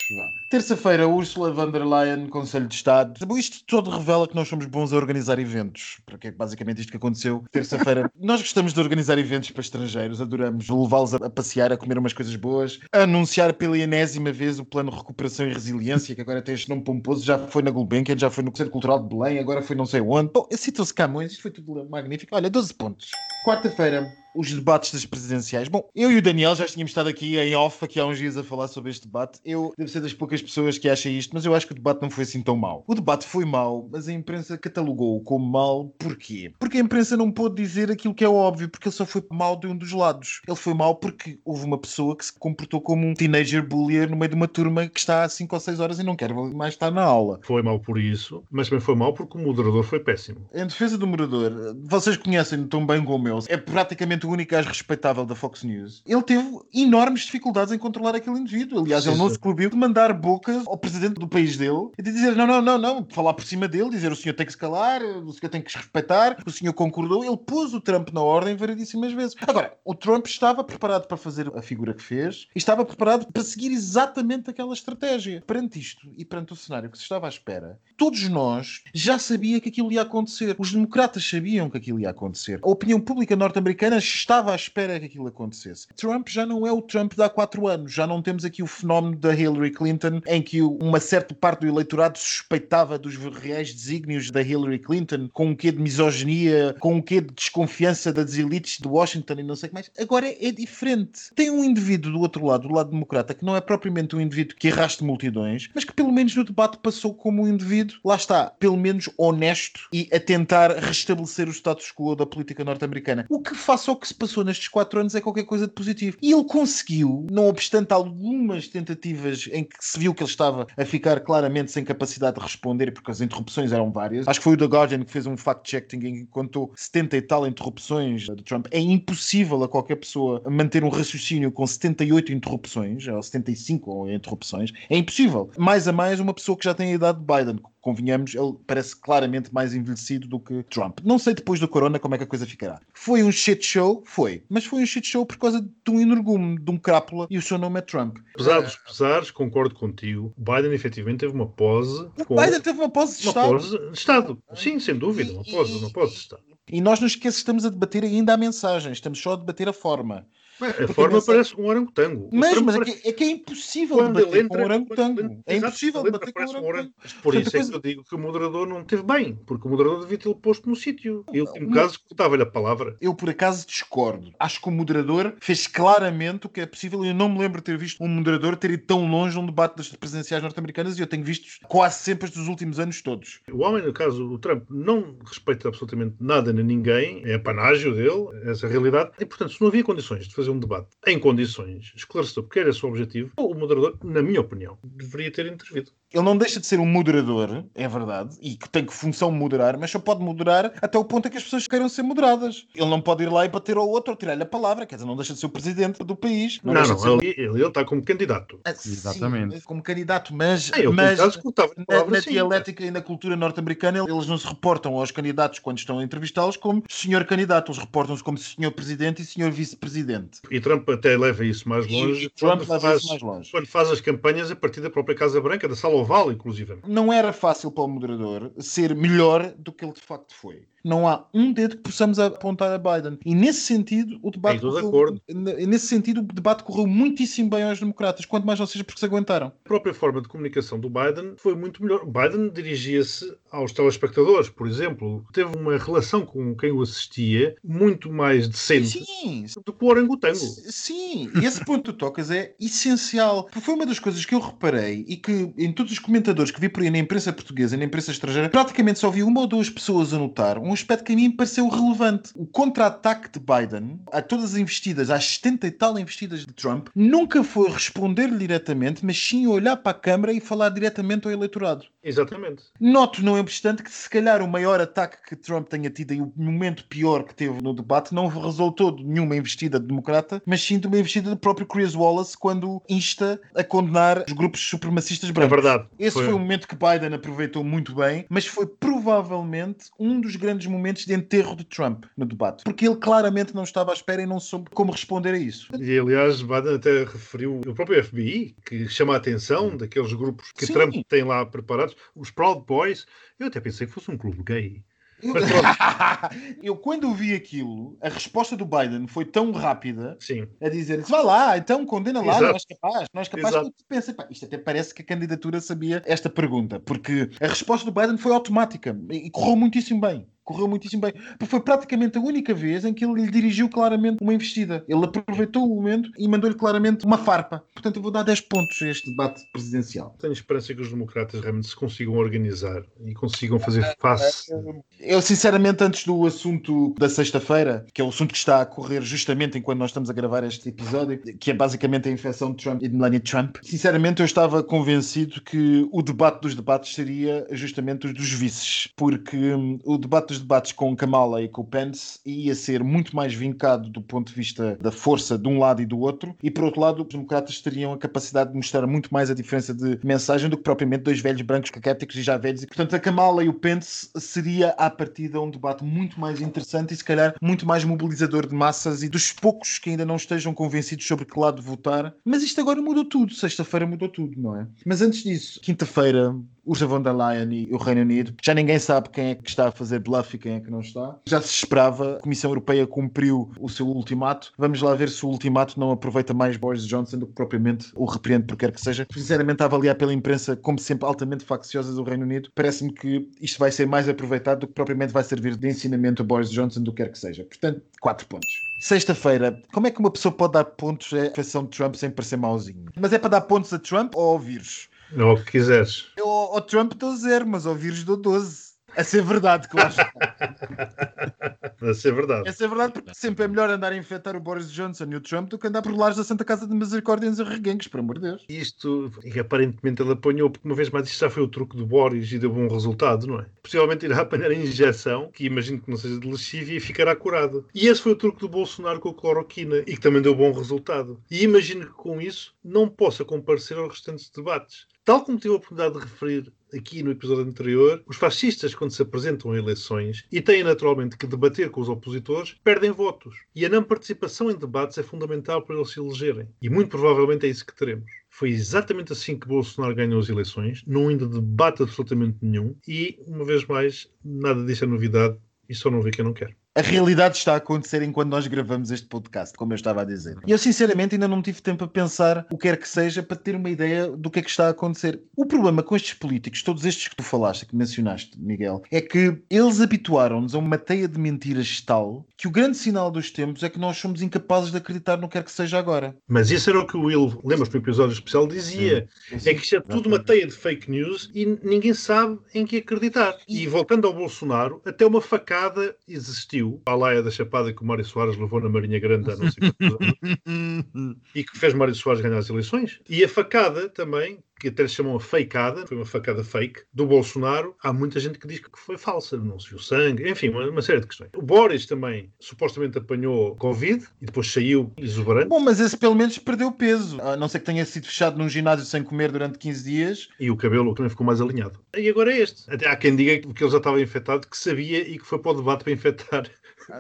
Speaker 5: Terça-feira, Ursula von der Leyen, Conselho de Estado. Isto todo revela que nós somos bons a organizar eventos. Porque é basicamente isto que aconteceu. Terça-feira, [LAUGHS] nós gostamos de organizar eventos para estrangeiros. Adoramos levá-los a, a passear, a comer umas coisas boas. A anunciar pela enésima vez o Plano de Recuperação e Resiliência, que agora tem este nome pomposo. Já foi na Gulbenkian, já foi no Centro Cultural de Belém, agora foi não sei onde. Bom, citou-se Camões, isto foi tudo magnífico. Olha, 12 pontos. Quarta-feira, os debates das presidenciais. Bom, eu e o Daniel já tínhamos estado aqui em off, aqui há uns dias, a falar sobre este debate. Eu devo ser das poucas pessoas que acham isto, mas eu acho que o debate não foi assim tão mau. O debate foi mau, mas a imprensa catalogou-o como mau. Porquê? Porque a imprensa não pôde dizer aquilo que é óbvio, porque ele só foi mau de um dos lados. Ele foi mau porque houve uma pessoa que se comportou como um teenager bullier no meio de uma turma que está há 5 ou 6 horas e não quer mais estar na aula.
Speaker 4: Foi mau por isso, mas também foi mau porque o moderador foi péssimo.
Speaker 5: Em defesa do moderador, vocês conhecem-no tão bem como eu. É praticamente o único gajo respeitável da Fox News. Ele teve enormes dificuldades em controlar aquele indivíduo. Aliás,
Speaker 4: Sim,
Speaker 5: ele não se clubiu de mandar boca ao presidente do país dele e de dizer não, não, não, não, falar por cima dele, dizer o senhor tem que se calar, o senhor tem que se respeitar, o senhor concordou. Ele pôs o Trump na ordem variedíssimas vezes. Agora, o Trump estava preparado para fazer a figura que fez e estava preparado para seguir exatamente aquela estratégia. Perante isto e perante o cenário que se estava à espera, todos nós já sabia que aquilo ia acontecer. Os democratas sabiam que aquilo ia acontecer. A opinião pública norte-americana estava à espera que aquilo acontecesse. Trump já não é o Trump de há quatro anos. Já não temos aqui o fenómeno da Hillary Clinton, em que uma certa parte do eleitorado suspeitava dos reais desígnios da Hillary Clinton, com um quê de misoginia, com um quê de desconfiança das elites de Washington e não sei o que mais. Agora é diferente. Tem um indivíduo do outro lado, do lado democrata, que não é propriamente um indivíduo que arraste multidões, mas que pelo menos no debate passou como um indivíduo, lá está, pelo menos honesto e a tentar restabelecer o status quo da política norte-americana. O que face ao que se passou nestes quatro anos é qualquer coisa de positivo. E ele conseguiu, não obstante algumas tentativas em que se viu que ele estava a ficar claramente sem capacidade de responder, porque as interrupções eram várias. Acho que foi o The Guardian que fez um fact-checking em que contou 70 e tal interrupções de Trump. É impossível a qualquer pessoa manter um raciocínio com 78 interrupções, ou 75 interrupções. É impossível. Mais a mais, uma pessoa que já tem a idade de Biden. Convenhamos, ele parece claramente mais envelhecido do que Trump. Não sei depois do Corona como é que a coisa ficará. Foi um shit show? Foi. Mas foi um shit show por causa de um energume, de um crápula, e o seu nome é Trump.
Speaker 4: Apesar dos pesares, concordo contigo, Biden efetivamente teve uma pose.
Speaker 5: O
Speaker 4: com-
Speaker 5: Biden teve uma pose de
Speaker 4: uma
Speaker 5: Estado.
Speaker 4: pose de Estado. Sim, sem dúvida, uma pose, uma pose de Estado.
Speaker 5: E nós não esqueçamos, estamos a debater ainda a mensagem, estamos só a debater a forma.
Speaker 4: A forma parece um orangotango.
Speaker 5: Mas, mas é,
Speaker 4: parece-
Speaker 5: que, é que é impossível
Speaker 4: Quando
Speaker 5: debater
Speaker 4: ele
Speaker 5: com
Speaker 4: entra-
Speaker 5: um orangotango. É impossível
Speaker 4: entra,
Speaker 5: debater com um orangotango.
Speaker 4: Por isso
Speaker 5: a
Speaker 4: é
Speaker 5: coisa-
Speaker 4: que eu digo que o moderador não teve bem, porque o moderador devia tê-lo posto no sítio. Ele, no caso, cortava-lhe a palavra.
Speaker 5: Eu, por acaso, discordo. Acho que o moderador fez claramente o que é possível. Eu não me lembro de ter visto um moderador ter ido tão longe num debate das presidenciais norte-americanas e eu tenho visto quase sempre dos últimos anos todos.
Speaker 4: O homem, no caso, o Trump, não respeita absolutamente nada nem ninguém, é panágio dele, essa é realidade. E, portanto, se não havia condições de fazer um debate em condições, esclarecedor, porque era o seu objetivo, o moderador, na minha opinião, deveria ter intervido.
Speaker 5: Ele não deixa de ser um moderador, é verdade, e que tem que função moderar, mas só pode moderar até o ponto em que as pessoas queiram ser moderadas. Ele não pode ir lá e bater ao outro ou tirar-lhe a palavra, quer dizer, não deixa de ser o presidente do país.
Speaker 4: Não, não,
Speaker 5: de ser-
Speaker 4: ele, está como candidato.
Speaker 5: Ah, sim,
Speaker 3: Exatamente.
Speaker 5: como candidato, mas,
Speaker 4: ele,
Speaker 5: mas
Speaker 4: caso,
Speaker 5: na, na
Speaker 4: sim.
Speaker 5: dialética e na cultura norte-americana, eles não se reportam aos candidatos quando estão a entrevistá-los como senhor candidato, eles reportam-se como senhor presidente e senhor vice-presidente.
Speaker 4: E Trump até leva isso mais
Speaker 5: E
Speaker 4: longe.
Speaker 5: o Trump leva
Speaker 4: faz,
Speaker 5: isso mais longe.
Speaker 4: Quando faz as campanhas a partir da própria Casa Branca, da Sala Oval, inclusive.
Speaker 5: Não era fácil para o moderador ser melhor do que ele de facto foi. Não há um dedo que possamos apontar a Biden. E nesse sentido, o debate.
Speaker 4: Estou de
Speaker 5: correu-
Speaker 4: acordo.
Speaker 5: Nesse sentido, o debate correu muitíssimo bem aos democratas, quanto mais não seja porque se aguentaram.
Speaker 4: A própria forma de comunicação do Biden foi muito melhor. Biden dirigia-se aos telespectadores, por exemplo. Teve uma relação com quem o assistia muito mais decente
Speaker 5: Sim,
Speaker 4: do que o orangotango.
Speaker 5: Sim, e esse ponto que tu tocas é essencial. Foi uma das coisas que eu reparei e que em todos os comentadores que vi por aí na imprensa portuguesa e na imprensa estrangeira, praticamente só vi uma ou duas pessoas a notar um aspecto que a mim pareceu relevante. O contra-ataque de Biden a todas as investidas, às 70 e tal investidas de Trump, nunca foi responder-lhe diretamente, mas sim olhar para a Câmara e falar diretamente ao eleitorado.
Speaker 4: Exatamente.
Speaker 5: Noto, não obstante, que se calhar o maior ataque que Trump tenha tido e o momento pior que teve no debate não resultou de nenhuma investida democrata, mas sim de uma investida do próprio Chris Wallace quando insta a condenar os grupos supremacistas
Speaker 4: É
Speaker 5: brancos.
Speaker 4: verdade.
Speaker 5: Esse foi...
Speaker 4: Foi-
Speaker 5: um momento que Biden aproveitou muito bem, mas foi provavelmente um dos grandes momentos de enterro de Trump no debate, porque ele claramente não estava à espera e não soube como responder a isso.
Speaker 4: E aliás, Biden até referiu o próprio FBI, que chama a atenção daqueles grupos que
Speaker 5: Sim.
Speaker 4: Trump tem lá preparados, os Proud Boys. Eu até pensei que fosse um clube gay. [LAUGHS]
Speaker 5: Eu, quando vi aquilo, a resposta do Biden foi tão rápida
Speaker 4: Sim.
Speaker 5: a dizer vai lá, então condena lá,
Speaker 4: Exato.
Speaker 5: não és capaz, não és capaz.
Speaker 4: Exato.
Speaker 5: que tu pensa, pá, isto até parece que a candidatura sabia esta pergunta, porque a resposta do Biden foi automática e correu muitíssimo bem. Correu muitíssimo bem. Foi praticamente a única vez em que ele lhe dirigiu claramente uma investida. Ele aproveitou o momento e mandou-lhe claramente uma farpa. Portanto, eu vou dar 10 pontos a este debate presidencial.
Speaker 4: Tenho esperança que os democratas realmente se consigam organizar e consigam fazer face.
Speaker 5: Eu, sinceramente, antes do assunto da sexta-feira, que é o assunto que está a correr justamente enquanto nós estamos a gravar este episódio, que é basicamente a infecção de Trump e de Melania Trump, sinceramente eu estava convencido que o debate dos debates seria justamente os dos vices, porque hum, o debate dos debates com Kamala e com Pence ia ser muito mais vincado do ponto de vista da força de um lado e do outro, e por outro lado, os democratas teriam a capacidade de mostrar muito mais a diferença de mensagem do que propriamente dois velhos brancos caquéticos e já velhos. E, portanto, a Kamala e o Pence seria, à partida, um debate muito mais interessante e, se calhar, muito mais mobilizador de massas e dos poucos que ainda não estejam convencidos sobre que lado votar. Mas isto agora mudou tudo. Sexta-feira mudou tudo, não é? Mas antes disso, quinta-feira, Ursula von der Leyen e o Reino Unido. Já ninguém sabe quem é que está a fazer bluff e quem é que não está. Já se esperava, a Comissão Europeia cumpriu o seu ultimato. Vamos lá ver se o ultimato não aproveita mais Boris Johnson do que propriamente o repreende por quer que seja. Sinceramente, a avaliar pela imprensa, como sempre, altamente facciosa do Reino Unido, parece-me que isto vai ser mais aproveitado do que propriamente vai servir de ensinamento a Boris Johnson do que quer que seja. Portanto, quatro pontos. Sexta-feira, como é que uma pessoa pode dar pontos à feição de Trump sem parecer mauzinho? Mas é para dar pontos a Trump ou ao vírus?
Speaker 4: Não, o que quiseres.
Speaker 5: Eu ao Trump dou zero, mas ao vírus dou 12. A ser verdade, claro. [LAUGHS]
Speaker 4: a ser verdade.
Speaker 5: A ser verdade, porque sempre é melhor andar a infectar o Boris Johnson e o Trump do que andar por lares da Santa Casa de Misericórdia e reguengos, por amor de Deus.
Speaker 4: Isto, e aparentemente ele apanhou, porque uma vez mais isto já foi o truque do Boris e deu bom resultado, não é? Possivelmente irá apanhar a injeção, que imagino que não seja de lexívia, e ficará curado. E esse foi o truque do Bolsonaro com a cloroquina e que também deu bom resultado. E imagino que com isso não possa comparecer aos restantes debates. Tal como tive a oportunidade de referir aqui no episódio anterior, os fascistas, quando se apresentam a eleições e têm naturalmente que debater com os opositores, perdem votos. E a não participação em debates é fundamental para eles se elegerem. E muito provavelmente é isso que teremos. Foi exatamente assim que Bolsonaro ganhou as eleições, não indo debate absolutamente nenhum, e, uma vez mais, nada disso é novidade e só não vê quem não quer.
Speaker 5: A realidade está a acontecer enquanto nós gravamos este podcast, como eu estava a dizer. E eu, sinceramente, ainda não tive tempo a pensar o que quer que seja para ter uma ideia do que é que está a acontecer. O problema com estes políticos, todos estes que tu falaste, que mencionaste, Miguel, é que eles habituaram-nos a uma teia de mentiras tal que o grande sinal dos tempos é que nós somos incapazes de acreditar no que quer que seja agora.
Speaker 4: Mas isso era o que o Will, lembras do episódio especial, dizia. Sim, sim, é que isto é tudo uma teia de fake news e ninguém sabe em que acreditar. E voltando ao Bolsonaro, até uma facada existiu a laia da chapada que o Mário Soares levou na Marinha Grande há não sei quantos anos [LAUGHS] e que fez Mário Soares ganhar as eleições. E a facada também, que até chamam a fakeada, foi uma facada fake, do Bolsonaro, há muita gente que diz que foi falsa, não se viu sangue, enfim, uma, uma, série de questões. O Boris também supostamente apanhou Covid e depois saiu exuberante.
Speaker 5: Bom, mas esse pelo menos perdeu peso, a não ser que tenha sido fechado num ginásio sem comer durante 15 dias.
Speaker 4: E o cabelo também ficou mais alinhado. E agora é este. Até há quem diga que ele já estava infectado, que sabia e que foi para o debate para infectar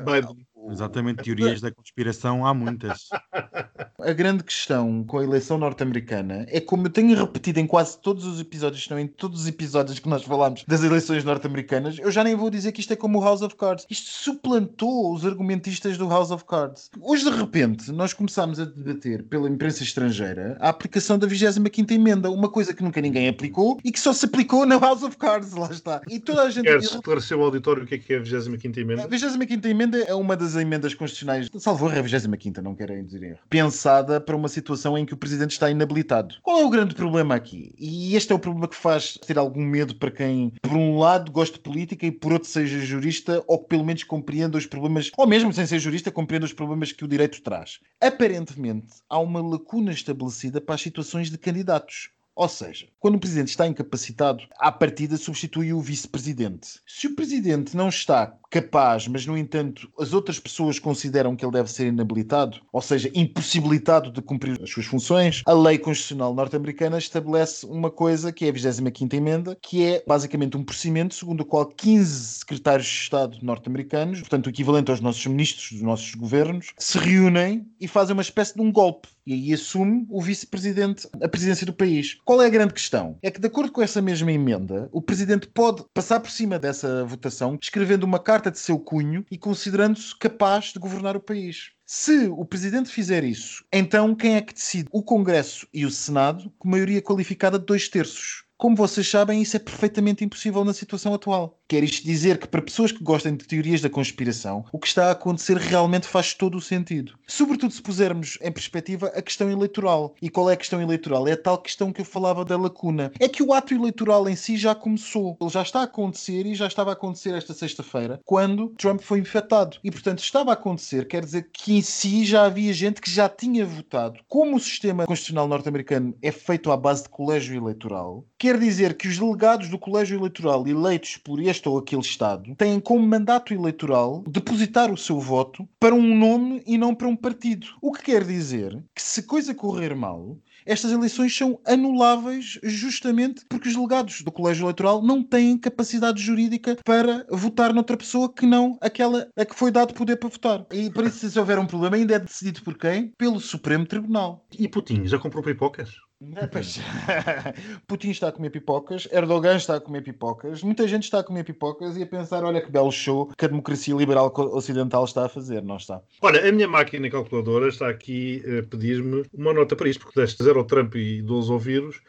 Speaker 4: Biden.
Speaker 3: Exatamente, teorias da conspiração há muitas.
Speaker 5: A grande questão com a eleição norte-americana é como eu tenho repetido em quase todos os episódios, não em todos os episódios que nós falamos das eleições norte-americanas, eu já nem vou dizer que isto é como o House of Cards. Isto suplantou os argumentistas do House of Cards. Hoje, de repente, nós começamos a debater pela imprensa estrangeira a aplicação da 25 emenda, uma coisa que nunca ninguém aplicou e que só se aplicou na House of Cards, lá está. E toda a gente...
Speaker 4: Queres esclarecer ao auditório o que é que é a 25 emenda?
Speaker 5: A 25 emenda é uma das emendas constitucionais, salvo a 25 não querem dizer erro, pensada para uma situação em que o presidente está inabilitado. Qual é o grande problema aqui? E este é o problema que faz ter algum medo para quem, por um lado, gosta de política e por outro seja jurista ou que pelo menos compreenda os problemas, ou mesmo sem ser jurista, compreenda os problemas que o direito traz. Aparentemente, há uma lacuna estabelecida para as situações de candidatos. Ou seja, quando o presidente está incapacitado, à partida substitui o vice-presidente. Se o presidente não está capaz, mas no entanto as outras pessoas consideram que ele deve ser inabilitado, ou seja, impossibilitado de cumprir as suas funções, a lei constitucional norte-americana estabelece uma coisa que é a 25ª emenda, que é basicamente um procedimento segundo o qual 15 secretários de Estado norte-americanos, portanto o equivalente aos nossos ministros dos nossos governos, se reúnem e fazem uma espécie de um golpe e aí assume o vice-presidente a presidência do país. Qual é a grande questão? É que, de acordo com essa mesma emenda, o presidente pode passar por cima dessa votação, escrevendo uma carta de seu cunho e considerando-se capaz de governar o país. Se o presidente fizer isso, então quem é que decide? O Congresso e o Senado, com maioria qualificada de dois terços. Como vocês sabem, isso é perfeitamente impossível na situação atual. Quer isto dizer que, para pessoas que gostem de teorias da conspiração, o que está a acontecer realmente faz todo o sentido. Sobretudo se pusermos em perspectiva a questão eleitoral. E qual é a questão eleitoral? É a tal questão que eu falava da lacuna. É que o ato eleitoral em si já começou. Ele já está a acontecer e já estava a acontecer esta sexta-feira, quando Trump foi infectado. E, portanto, estava a acontecer, quer dizer que em si já havia gente que já tinha votado. Como o sistema constitucional norte-americano é feito à base de colégio eleitoral, quer dizer que os delegados do colégio eleitoral eleitos por este ou aquele Estado têm como mandato eleitoral depositar o seu voto para um nome e não para um partido. O que quer dizer que se coisa correr mal, estas eleições são anuláveis justamente porque os delegados do colégio eleitoral não têm capacidade jurídica para votar noutra pessoa que não aquela a que foi dado poder para votar. E por isso, se houver um problema, ainda é decidido por quem? Pelo Supremo Tribunal.
Speaker 4: E Putin já comprou pipocas?
Speaker 5: É, pois. [LAUGHS] Putin está a comer pipocas, Erdogan está a comer pipocas, muita gente está a comer pipocas e a pensar: olha que belo show que a democracia liberal ocidental está a fazer, não está?
Speaker 4: Olha, a minha máquina calculadora está aqui a pedir-me uma nota para isto, porque deste 0 ao Trump e 12 ao vírus,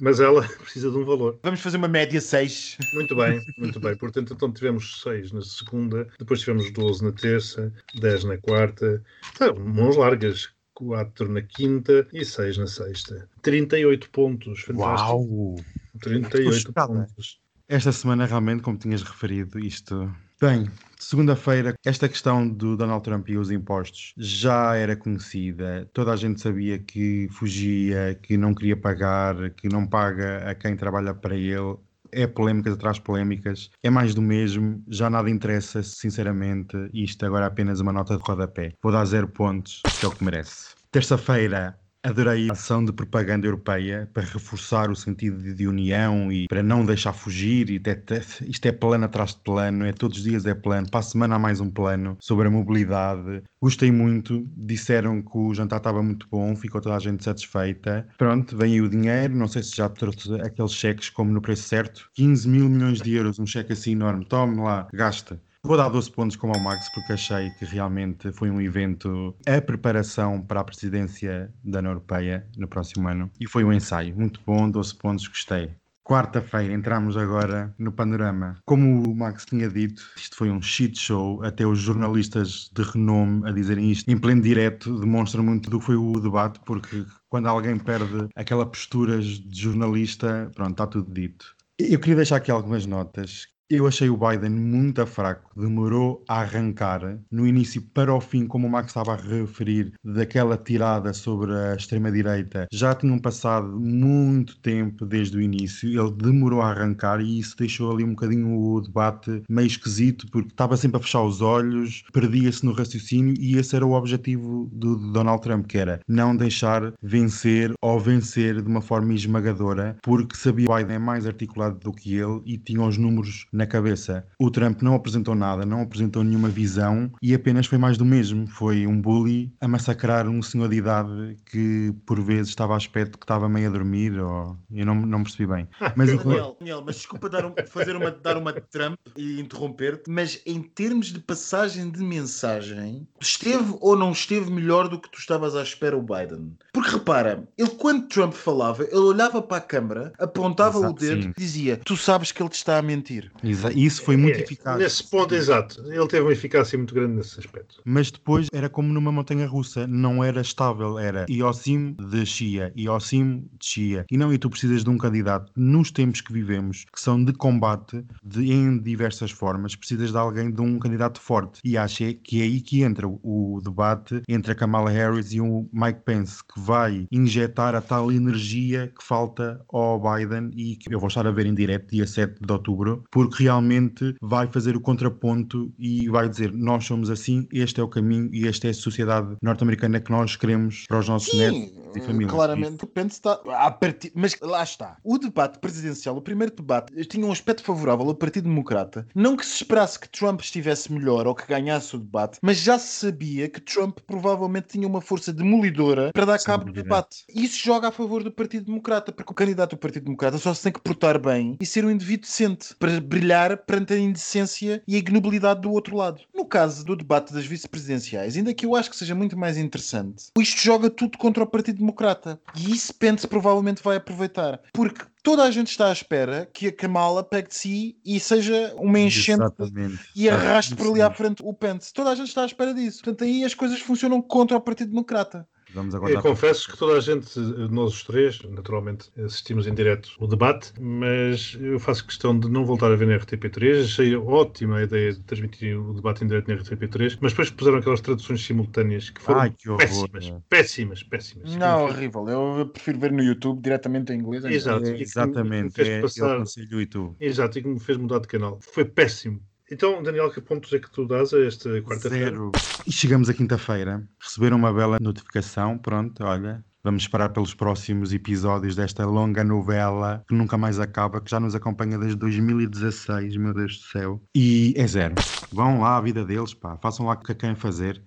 Speaker 4: mas ela [LAUGHS] precisa de um valor.
Speaker 5: Vamos fazer uma média 6.
Speaker 4: Muito bem, muito bem. Portanto, então tivemos 6 na segunda, depois tivemos 12 na terça, 10 na quarta. Então, mãos largas. 4 na quinta e 6 na sexta. 38 pontos. Fantástico.
Speaker 3: Uau!
Speaker 4: 38 pontos.
Speaker 3: Esta semana, realmente, como tinhas referido, isto. Bem, segunda-feira, esta questão do Donald Trump e os impostos já era conhecida. Toda a gente sabia que fugia, que não queria pagar, que não paga a quem trabalha para ele é polémicas atrás polémicas, é mais do mesmo, já nada interessa, sinceramente. Isto agora é apenas uma nota de rodapé. Vou dar zero pontos, que é o que merece. Terça-feira, Adorei a ação de propaganda europeia para reforçar o sentido de, união e para não deixar fugir. Te, te, isto é plano atrás de plano, é todos os dias é plano. Para a semana há mais um plano sobre a mobilidade. Gostei muito, disseram que o jantar estava muito bom, ficou toda a gente satisfeita. Pronto, vem aí o dinheiro. Não sei se já trouxe aqueles cheques como no preço certo: 15 mil milhões de euros, um cheque assim enorme. Tome lá, gasta. Vou dar 12 pontos como ao Max porque achei que realmente foi um evento a preparação para a presidência da União Europeia no próximo ano e foi um ensaio muito bom, 12 pontos, gostei. Quarta-feira entramos agora no panorama. Como o Max tinha dito, isto foi um shit show. Até os jornalistas de renome a dizerem isto em pleno direto demonstram muito do que foi o debate, porque quando alguém perde aquela postura de jornalista, pronto, está tudo dito. Eu queria deixar aqui algumas notas eu achei o Biden muito fraco, demorou a arrancar. No início, para o fim, como o Max estava a referir, daquela tirada sobre a extrema-direita, já tinham passado muito tempo desde o início. Ele demorou a arrancar e isso deixou ali um bocadinho o debate meio esquisito, porque estava sempre a fechar os olhos, perdia-se no raciocínio e esse era o objetivo do Donald Trump, que era não deixar vencer ou vencer de uma forma esmagadora, porque sabia que o Biden é mais articulado do que ele e tinha os números na cabeça. O Trump não apresentou nada, não apresentou nenhuma visão e apenas foi mais do mesmo. Foi um bully a massacrar um senhor de idade que por vezes estava a aspecto que estava meio a dormir ou eu não, não percebi bem. [LAUGHS]
Speaker 5: Mas, Daniel, Daniel, mas desculpa dar, um, fazer uma, dar uma Trump e interromper-te, mas em termos de passagem de mensagem, esteve ou não esteve melhor do que tu estavas à espera o Biden? Porque repara, ele quando Trump falava, ele olhava para a câmara, apontava Exato, o dedo e dizia: Tu sabes que ele te está a mentir.
Speaker 3: Isso foi muito
Speaker 4: é,
Speaker 3: eficaz.
Speaker 4: Nesse ponto, exato. Ele teve uma eficácia muito grande nesse aspecto.
Speaker 3: Mas depois era como numa montanha russa, não era estável, era ao cimo descia, e cimo descia. E não, e tu precisas de um candidato nos tempos que vivemos, que são de combate de, em diversas formas, precisas de alguém, de um candidato forte. E acho que é aí que entra o debate entre a Kamala Harris e o Mike Pence, que vai injetar a tal energia que falta ao Biden e que eu vou estar a ver em direto dia 7 de outubro, porque realmente vai fazer o contraponto e vai dizer nós somos assim, este é o caminho e esta é a sociedade norte-americana que nós queremos para os nossos Sim, netos e famílias.
Speaker 5: Claramente, depende está a partir, mas lá está. O debate presidencial, o primeiro debate, tinha um aspecto favorável ao Partido Democrata. Não que se esperasse que Trump estivesse melhor ou que ganhasse o debate, mas já se sabia que Trump provavelmente tinha uma força demolidora para dar cabo do debate. Isso joga a favor do Partido Democrata, porque o candidato do Partido Democrata só se tem que portar bem e ser um indivíduo decente para brilhar perante a indecência e a ignobilidade do outro lado. No caso do debate das vice-presidenciais, ainda que eu acho que seja muito mais interessante, isto joga tudo contra o Partido Democrata. E isso Pence provavelmente vai aproveitar. Porque toda a gente está à espera que a Kamala pegue de si e seja uma enchente Exatamente. e arraste por ali à frente o Pence. Toda a gente está à espera disso. Portanto, aí as coisas funcionam contra o Partido Democrata.
Speaker 3: Vamos aguardar.
Speaker 4: Eu confesso que toda a gente, nós os três, naturalmente, assistimos em direto o debate, mas eu faço questão de não voltar a ver na RTP3. Achei ótima a ideia de transmitir o debate em direto na RTP3, mas depois puseram aquelas traduções simultâneas que foram
Speaker 3: Ai, que horror,
Speaker 4: péssimas,
Speaker 3: é.
Speaker 4: péssimas, péssimas.
Speaker 5: Não, horrível. Eu prefiro ver no YouTube diretamente em inglês.
Speaker 4: Exato.
Speaker 3: É,
Speaker 4: que me
Speaker 3: exatamente,
Speaker 4: fez
Speaker 3: é,
Speaker 4: passar-
Speaker 3: eu aconselho o YouTube.
Speaker 4: Exato, e que me fez mudar de canal. Foi péssimo. Então, Daniel, que pontos é que tu dás a esta quarta-feira?
Speaker 3: Zero. E chegamos à quinta-feira, receberam uma bela notificação, pronto, olha, vamos esperar pelos próximos episódios desta longa novela que nunca mais acaba, que já nos acompanha desde 2016, meu Deus do céu. E é zero. Vão lá à vida deles, pá, façam lá o que querem fazer.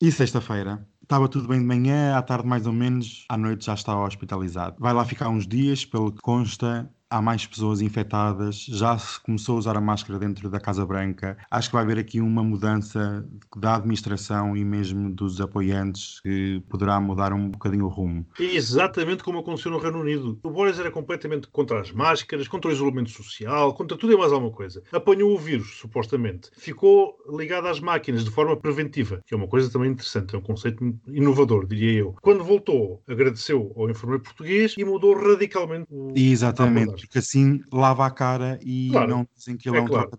Speaker 3: E sexta-feira? Estava tudo bem de manhã, à tarde mais ou menos, à noite já está hospitalizado. Vai lá ficar uns dias, pelo que consta, há mais pessoas infectadas, já se começou a usar a máscara dentro da Casa Branca. Acho que vai haver aqui uma mudança da administração e mesmo dos apoiantes que poderá mudar um bocadinho o rumo.
Speaker 4: É exatamente como aconteceu no Reino Unido. O Boris era completamente contra as máscaras, contra o isolamento social, contra tudo e mais alguma coisa. Apanhou o vírus, supostamente. Ficou ligado às máquinas de forma preventiva, que é uma coisa também interessante, é um conceito inovador, diria eu. Quando voltou, agradeceu ao enfermeiro português e mudou radicalmente o.
Speaker 3: Exatamente, porque assim lava a cara e
Speaker 4: Claro,
Speaker 3: não dizem que ele é,
Speaker 4: é
Speaker 3: um
Speaker 4: claro.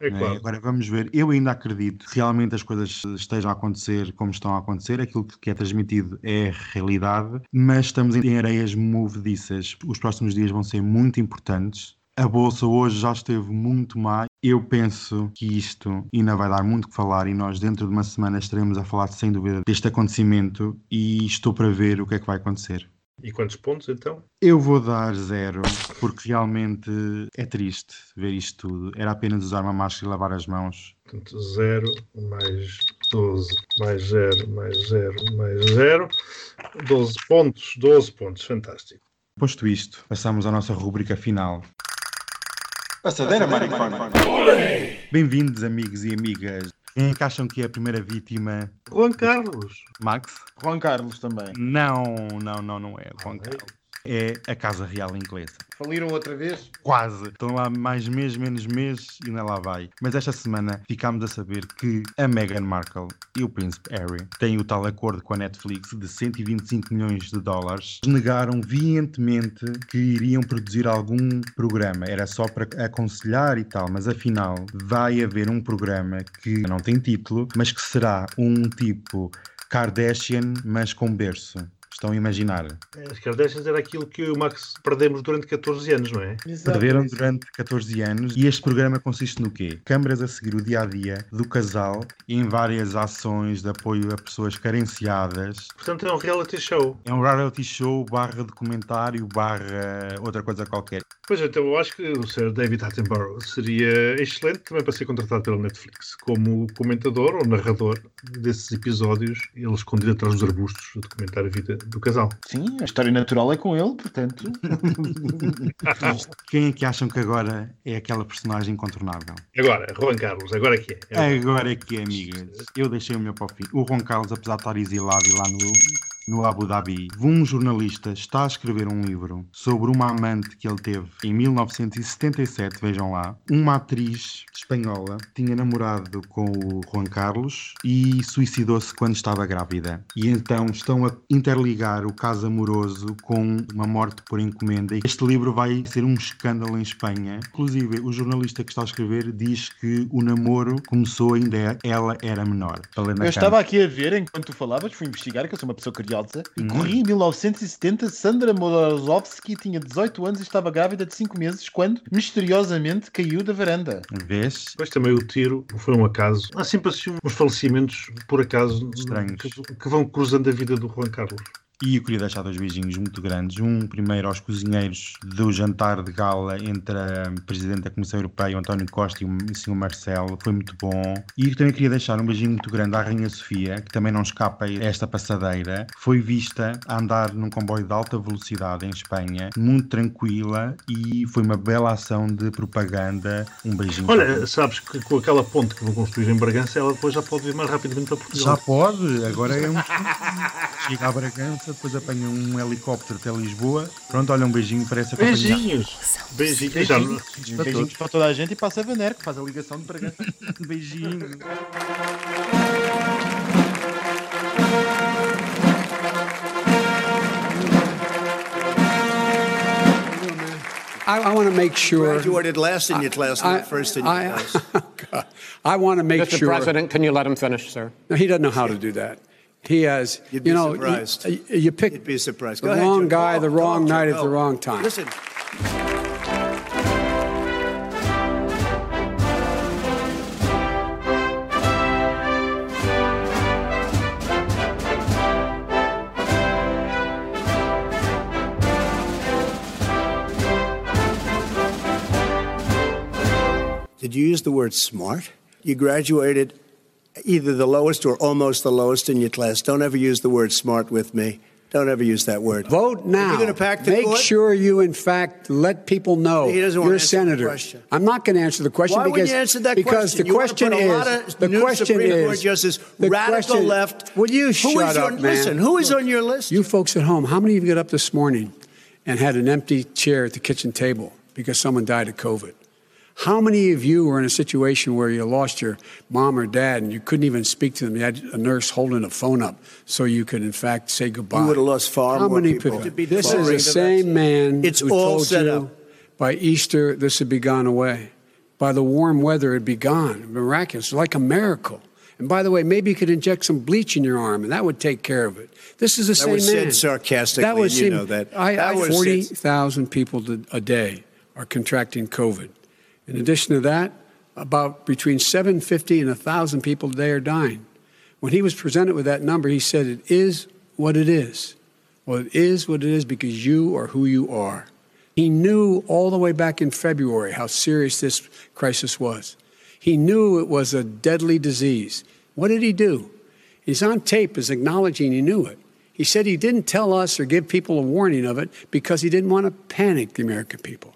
Speaker 4: É
Speaker 3: né?
Speaker 4: claro.
Speaker 3: Agora vamos ver. Eu ainda acredito que realmente as coisas estejam a acontecer como estão a acontecer. Aquilo que é transmitido é realidade, mas estamos em areias movediças. Os próximos dias vão ser muito importantes. A bolsa hoje já esteve muito má. Eu penso que isto ainda vai dar muito que falar e nós dentro de uma semana estaremos a falar sem dúvida deste acontecimento e estou para ver o que é que vai acontecer.
Speaker 4: E quantos pontos então?
Speaker 3: Eu vou dar zero, porque realmente é triste ver isto tudo. Era apenas usar uma máscara e lavar as mãos.
Speaker 4: Portanto, 0 mais 12 mais 0 mais 0 mais 0. 12 pontos, 12 pontos, fantástico.
Speaker 3: Posto isto, passamos à nossa rúbrica final.
Speaker 5: Passadeira, maricona.
Speaker 3: Bem-vindos, amigos e amigas. Quem é que acham que é a primeira vítima?
Speaker 4: Juan Carlos.
Speaker 3: Max?
Speaker 5: Juan Carlos também.
Speaker 3: Não, não, não, não é Juan Carlos. É a Casa Real Inglesa.
Speaker 5: Faliram outra vez?
Speaker 3: Quase. Estão lá mais mês, menos mês e ainda lá vai. Mas esta semana ficámos a saber que a Meghan Markle e o Príncipe Harry têm o tal acordo com a Netflix de 125 milhões de dólares. Negaram veementemente que iriam produzir algum programa. Era só para aconselhar e tal, mas afinal vai haver um programa que não tem título, mas que será um tipo Kardashian, mas com berço. Estão a imaginar?
Speaker 4: As Kardashians era aquilo que eu e o Max perdemos durante 14 anos, não é?
Speaker 3: Perderam durante 14 anos e este programa consiste no quê? Câmaras a seguir o dia a dia do casal em várias ações de apoio a pessoas carenciadas.
Speaker 4: Portanto, é um reality show.
Speaker 3: É um reality show barra documentário barra outra coisa qualquer.
Speaker 4: Pois então, eu acho que o Sr. David Attenborough seria excelente também para ser contratado pela Netflix como comentador ou narrador desses episódios, ele escondido atrás dos arbustos a documentar a vida do casal.
Speaker 5: Sim, a história natural é com ele, portanto. [LAUGHS]
Speaker 3: Quem é que acham que agora é aquela personagem incontornável?
Speaker 4: Agora, Juan Carlos, agora que é.
Speaker 3: Agora é que é, amigas. Eu deixei o meu para o fim. O Juan Carlos, apesar de estar exilado e lá no, no Abu Dhabi, um jornalista está a escrever um livro sobre uma amante que ele teve em 1977, vejam lá. Uma atriz espanhola tinha namorado com o Juan Carlos e suicidou-se quando estava grávida. E então estão a interligar o caso amoroso com uma morte por encomenda. Este livro vai ser um escândalo em Espanha. Inclusive, o jornalista que está a escrever diz que o namoro começou ainda ela era menor.
Speaker 5: Eu estava aqui a ver enquanto tu falavas, fui investigar, que eu sou uma pessoa curiosa, e
Speaker 3: Uhum.
Speaker 5: corri em 1970. Sandra Morozowski tinha 18 anos e estava grávida de 5 meses quando misteriosamente caiu da varanda.
Speaker 3: Vês?
Speaker 4: Depois também o tiro foi um acaso. Há sempre assim uns falecimentos, por acaso,
Speaker 3: Estranhos.
Speaker 4: que, que vão cruzando a vida do Juan Carlos.
Speaker 3: E eu queria deixar dois beijinhos muito grandes. Um primeiro aos cozinheiros do jantar de gala entre a Presidente da Comissão Europeia, António Costa, e o Sr. Marcelo. Foi muito bom. E eu também queria deixar um beijinho muito grande à Rainha Sofia, que também não escapa a esta passadeira. Foi vista a andar num comboio de alta velocidade em Espanha, muito tranquila, e foi uma bela ação de propaganda. Um beijinho.
Speaker 4: Olha, sabes que com aquela ponte que vão construir em Bragança, ela depois já pode vir mais rapidamente para Portugal.
Speaker 3: Já pode, agora é um. [LAUGHS] Chega a Bragança, França, depois apanha um helicóptero até Lisboa. Pronto, olha, um beijinho para essa Beijinhos.
Speaker 4: Beijinhos. Beijinhos. Beijinhos.
Speaker 5: Beijinhos. Beijinhos para toda a gente e passa a Savener, que faz a ligação de Bragança. [LAUGHS]
Speaker 3: Beijinho.
Speaker 12: I, I want to make sure.
Speaker 2: You graduated last in your class, not first in your
Speaker 12: I,
Speaker 2: class. [LAUGHS]
Speaker 12: I, I want to make
Speaker 13: Mr.
Speaker 12: sure. Mr.
Speaker 13: President, can you let him finish, sir?
Speaker 12: No, he doesn't know how to do that. He has,
Speaker 2: You'd be
Speaker 12: you know,
Speaker 2: surprised.
Speaker 12: Uh, you, you pick
Speaker 2: You'd be surprised.
Speaker 12: the
Speaker 2: ahead,
Speaker 12: wrong
Speaker 2: Joe.
Speaker 12: guy, the wrong
Speaker 2: Joe,
Speaker 12: night at
Speaker 2: go.
Speaker 12: the wrong time.
Speaker 2: Listen, did you use the word smart? You graduated either the lowest or almost the lowest in your class. Don't ever use the word smart with me. Don't ever use that word.
Speaker 12: Vote now.
Speaker 2: You're going to pack the
Speaker 12: Make
Speaker 2: court?
Speaker 12: sure you, in fact, let people know
Speaker 2: He doesn't want
Speaker 12: you're a
Speaker 2: the
Speaker 12: senator.
Speaker 2: question.
Speaker 12: I'm not going to answer the question
Speaker 2: Why
Speaker 12: because
Speaker 2: you answer that
Speaker 12: because
Speaker 2: question?
Speaker 12: the
Speaker 2: You
Speaker 12: question is the question
Speaker 2: Supreme
Speaker 12: is
Speaker 2: Court justice,
Speaker 12: the
Speaker 2: radical
Speaker 12: question-
Speaker 2: left.
Speaker 12: Will you shut up, man?
Speaker 2: listen, who is
Speaker 12: Look,
Speaker 2: on your list?
Speaker 12: You folks at home, how many of you got up this morning and had an empty chair at the kitchen table because someone died of COVID? How many of you were in a situation where you lost your mom or dad and you couldn't even speak to them? You had a nurse holding a phone up so you could, in fact, say goodbye.
Speaker 2: You would have lost far
Speaker 12: How
Speaker 2: more
Speaker 12: many
Speaker 2: people.
Speaker 12: people?
Speaker 2: Be
Speaker 12: This is the
Speaker 2: to
Speaker 12: same man
Speaker 2: It's
Speaker 12: who
Speaker 2: all
Speaker 12: told
Speaker 2: set
Speaker 12: you
Speaker 2: up.
Speaker 12: by Easter this would be gone away. By the warm weather, it'd be gone. Miraculous, like a miracle. And by the way, maybe you could inject some bleach in your arm, and that would take care of it. This is the
Speaker 2: That
Speaker 12: same
Speaker 2: was said
Speaker 12: man.
Speaker 2: sarcastically,
Speaker 12: That was
Speaker 2: and you
Speaker 12: him.
Speaker 2: know that.
Speaker 12: I,
Speaker 2: That
Speaker 12: I,
Speaker 2: was
Speaker 12: 40,000 people a day are contracting COVID. In addition to that, about between 750 and 1,000 people a day are dying. When he was presented with that number, he said, It is what it is. Well, it is what it is because you are who you are. He knew all the way back in February how serious this crisis was. He knew it was a deadly disease. What did he do? He's on tape as acknowledging he knew it. He said he didn't tell us or give people a warning of it because he didn't want to panic the American people.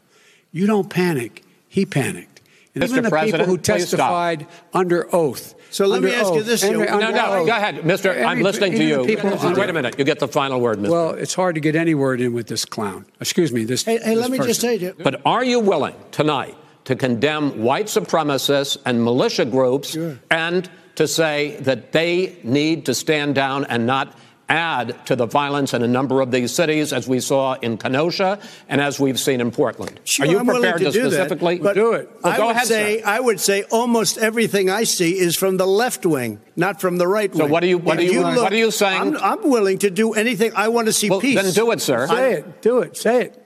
Speaker 12: You don't panic. He panicked. And
Speaker 13: Mr.
Speaker 12: even the
Speaker 13: President,
Speaker 12: people who
Speaker 13: please stop.
Speaker 12: testified under oth.
Speaker 2: So let me
Speaker 12: under
Speaker 2: ask you this,
Speaker 12: under-
Speaker 2: Joe.
Speaker 12: under
Speaker 13: No, no,
Speaker 12: oath.
Speaker 13: go ahead, Mr. I'm listening to you.
Speaker 12: people under-
Speaker 13: Wait a minute. You get the final word, Mr.
Speaker 12: Well, it's hard to get any word in with this clown. Excuse me. This.
Speaker 2: Hey, hey
Speaker 12: this
Speaker 2: let me just say to you.
Speaker 13: But are you willing tonight to condemn white supremacists and militia groups and to say that they need to stand down and not add to the violence in a number of these cities, as we saw in Kenosha and as we've seen in Portland?
Speaker 2: Sure,
Speaker 13: are you
Speaker 2: I'm
Speaker 13: prepared
Speaker 2: to, do
Speaker 13: specifically
Speaker 2: that, but
Speaker 12: do it?
Speaker 13: Well,
Speaker 2: I
Speaker 13: go
Speaker 2: would
Speaker 13: ahead,
Speaker 2: say
Speaker 13: sir.
Speaker 2: I would say almost everything I see is from the left wing, not from the right wing.
Speaker 13: So what are you- what
Speaker 2: If
Speaker 13: are you- what are you saying?
Speaker 2: I'm, I'm willing to do anything. I want to see
Speaker 13: Well,
Speaker 2: peace.
Speaker 13: then do it, sir.
Speaker 12: Say it. Do it. Say it.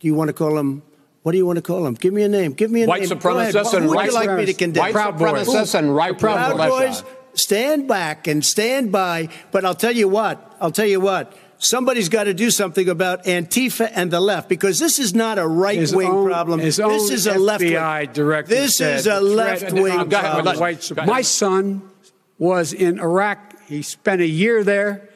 Speaker 2: Do you want to call him? What do you want to call him? Give me a name. Give me a
Speaker 13: White
Speaker 2: name. Go ahead.
Speaker 13: supremacists
Speaker 2: Who would
Speaker 13: right
Speaker 2: you like me to condemn?
Speaker 13: White
Speaker 12: Proud Boys.
Speaker 13: supremacists and right
Speaker 2: Proud
Speaker 13: militia.
Speaker 2: Boys, stand back and stand by. But I'll tell you what. I'll tell you what. Somebody's got to do something about Antifa and the left because this is not a right
Speaker 12: His
Speaker 2: wing
Speaker 12: own-
Speaker 2: problem.
Speaker 12: his
Speaker 2: this
Speaker 12: own
Speaker 2: is a left wing.
Speaker 12: FBI director
Speaker 2: This is a left wing
Speaker 12: of
Speaker 2: problem.
Speaker 13: let's-
Speaker 12: white
Speaker 13: go ahead.
Speaker 12: My son was in Iraq. He spent a year there.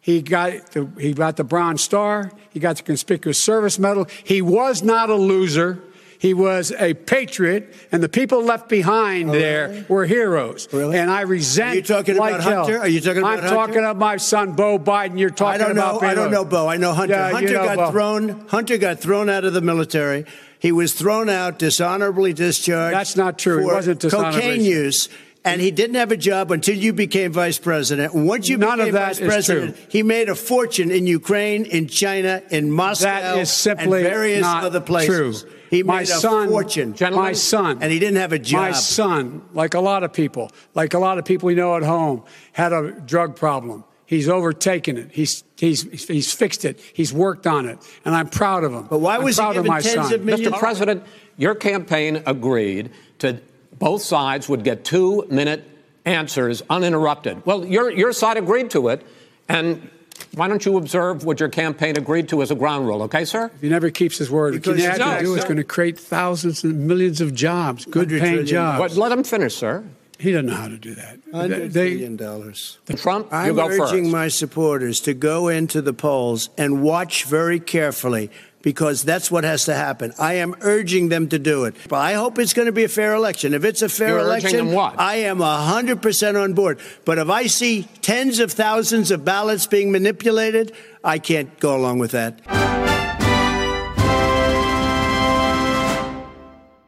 Speaker 12: He got the, he got the Bronze Star. He got the Conspicuous Service Medal. He was not a loser. He was a patriot, and the people left behind oh, there were heroes.
Speaker 2: Really?
Speaker 12: And I resent.
Speaker 2: Are you talking
Speaker 12: like
Speaker 2: about
Speaker 12: hell.
Speaker 2: Hunter? Are you talking about
Speaker 12: I'm
Speaker 2: Hunter?
Speaker 12: talking about my son, Bo Biden. You're talking I
Speaker 2: don't know.
Speaker 12: about.
Speaker 2: I don't know, Bo. I know Hunter.
Speaker 12: Yeah, you
Speaker 2: Hunter
Speaker 12: know
Speaker 2: got
Speaker 12: Bo.
Speaker 2: thrown. Hunter got thrown out of the military. He was thrown out, dishonorably discharged.
Speaker 12: That's not true. He wasn't dishonorably
Speaker 2: cocaine use. And he didn't have a job until you became vice president. Once you
Speaker 12: None
Speaker 2: became vice president,
Speaker 12: true.
Speaker 2: he made a fortune in Ukraine, in China, in Moscow,
Speaker 12: That is simply
Speaker 2: and various
Speaker 12: not
Speaker 2: other places.
Speaker 12: true.
Speaker 2: He
Speaker 12: my
Speaker 2: made a
Speaker 12: son,
Speaker 2: fortune.
Speaker 12: My son,
Speaker 2: and he didn't have a job.
Speaker 12: My son, like a lot of people, like a lot of people we know at home, had a drug problem. He's overtaken it. He's he's he's fixed it. He's worked on it, and I'm proud of him. But
Speaker 2: why was he
Speaker 12: proud of
Speaker 2: given
Speaker 12: my
Speaker 2: tens
Speaker 12: son.
Speaker 2: of millions?
Speaker 13: Mr. President, your campaign agreed to both sides would get two minute answers uninterrupted. Well, your, your side agreed to it, and why don't you observe what your campaign agreed to as a ground rule, okay, sir?
Speaker 12: He never keeps his word. What
Speaker 13: Because-
Speaker 12: you have
Speaker 13: No,
Speaker 12: to do is going to create thousands and millions of jobs, good paying jobs.
Speaker 13: But let him finish, sir.
Speaker 12: He doesn't know how to do that.
Speaker 2: Hundred
Speaker 12: They-
Speaker 2: billion dollars.
Speaker 13: Trump,
Speaker 2: I'm
Speaker 13: go
Speaker 2: urging
Speaker 13: first.
Speaker 2: my supporters to go into the polls and watch very carefully because that's what has to happen. I am urging them to do it. But I hope it's going to be a fair election. If it's a fair
Speaker 13: You're
Speaker 2: election? I am 100% on board. But if I see tens of thousands of ballots being manipulated, I can't go along with that.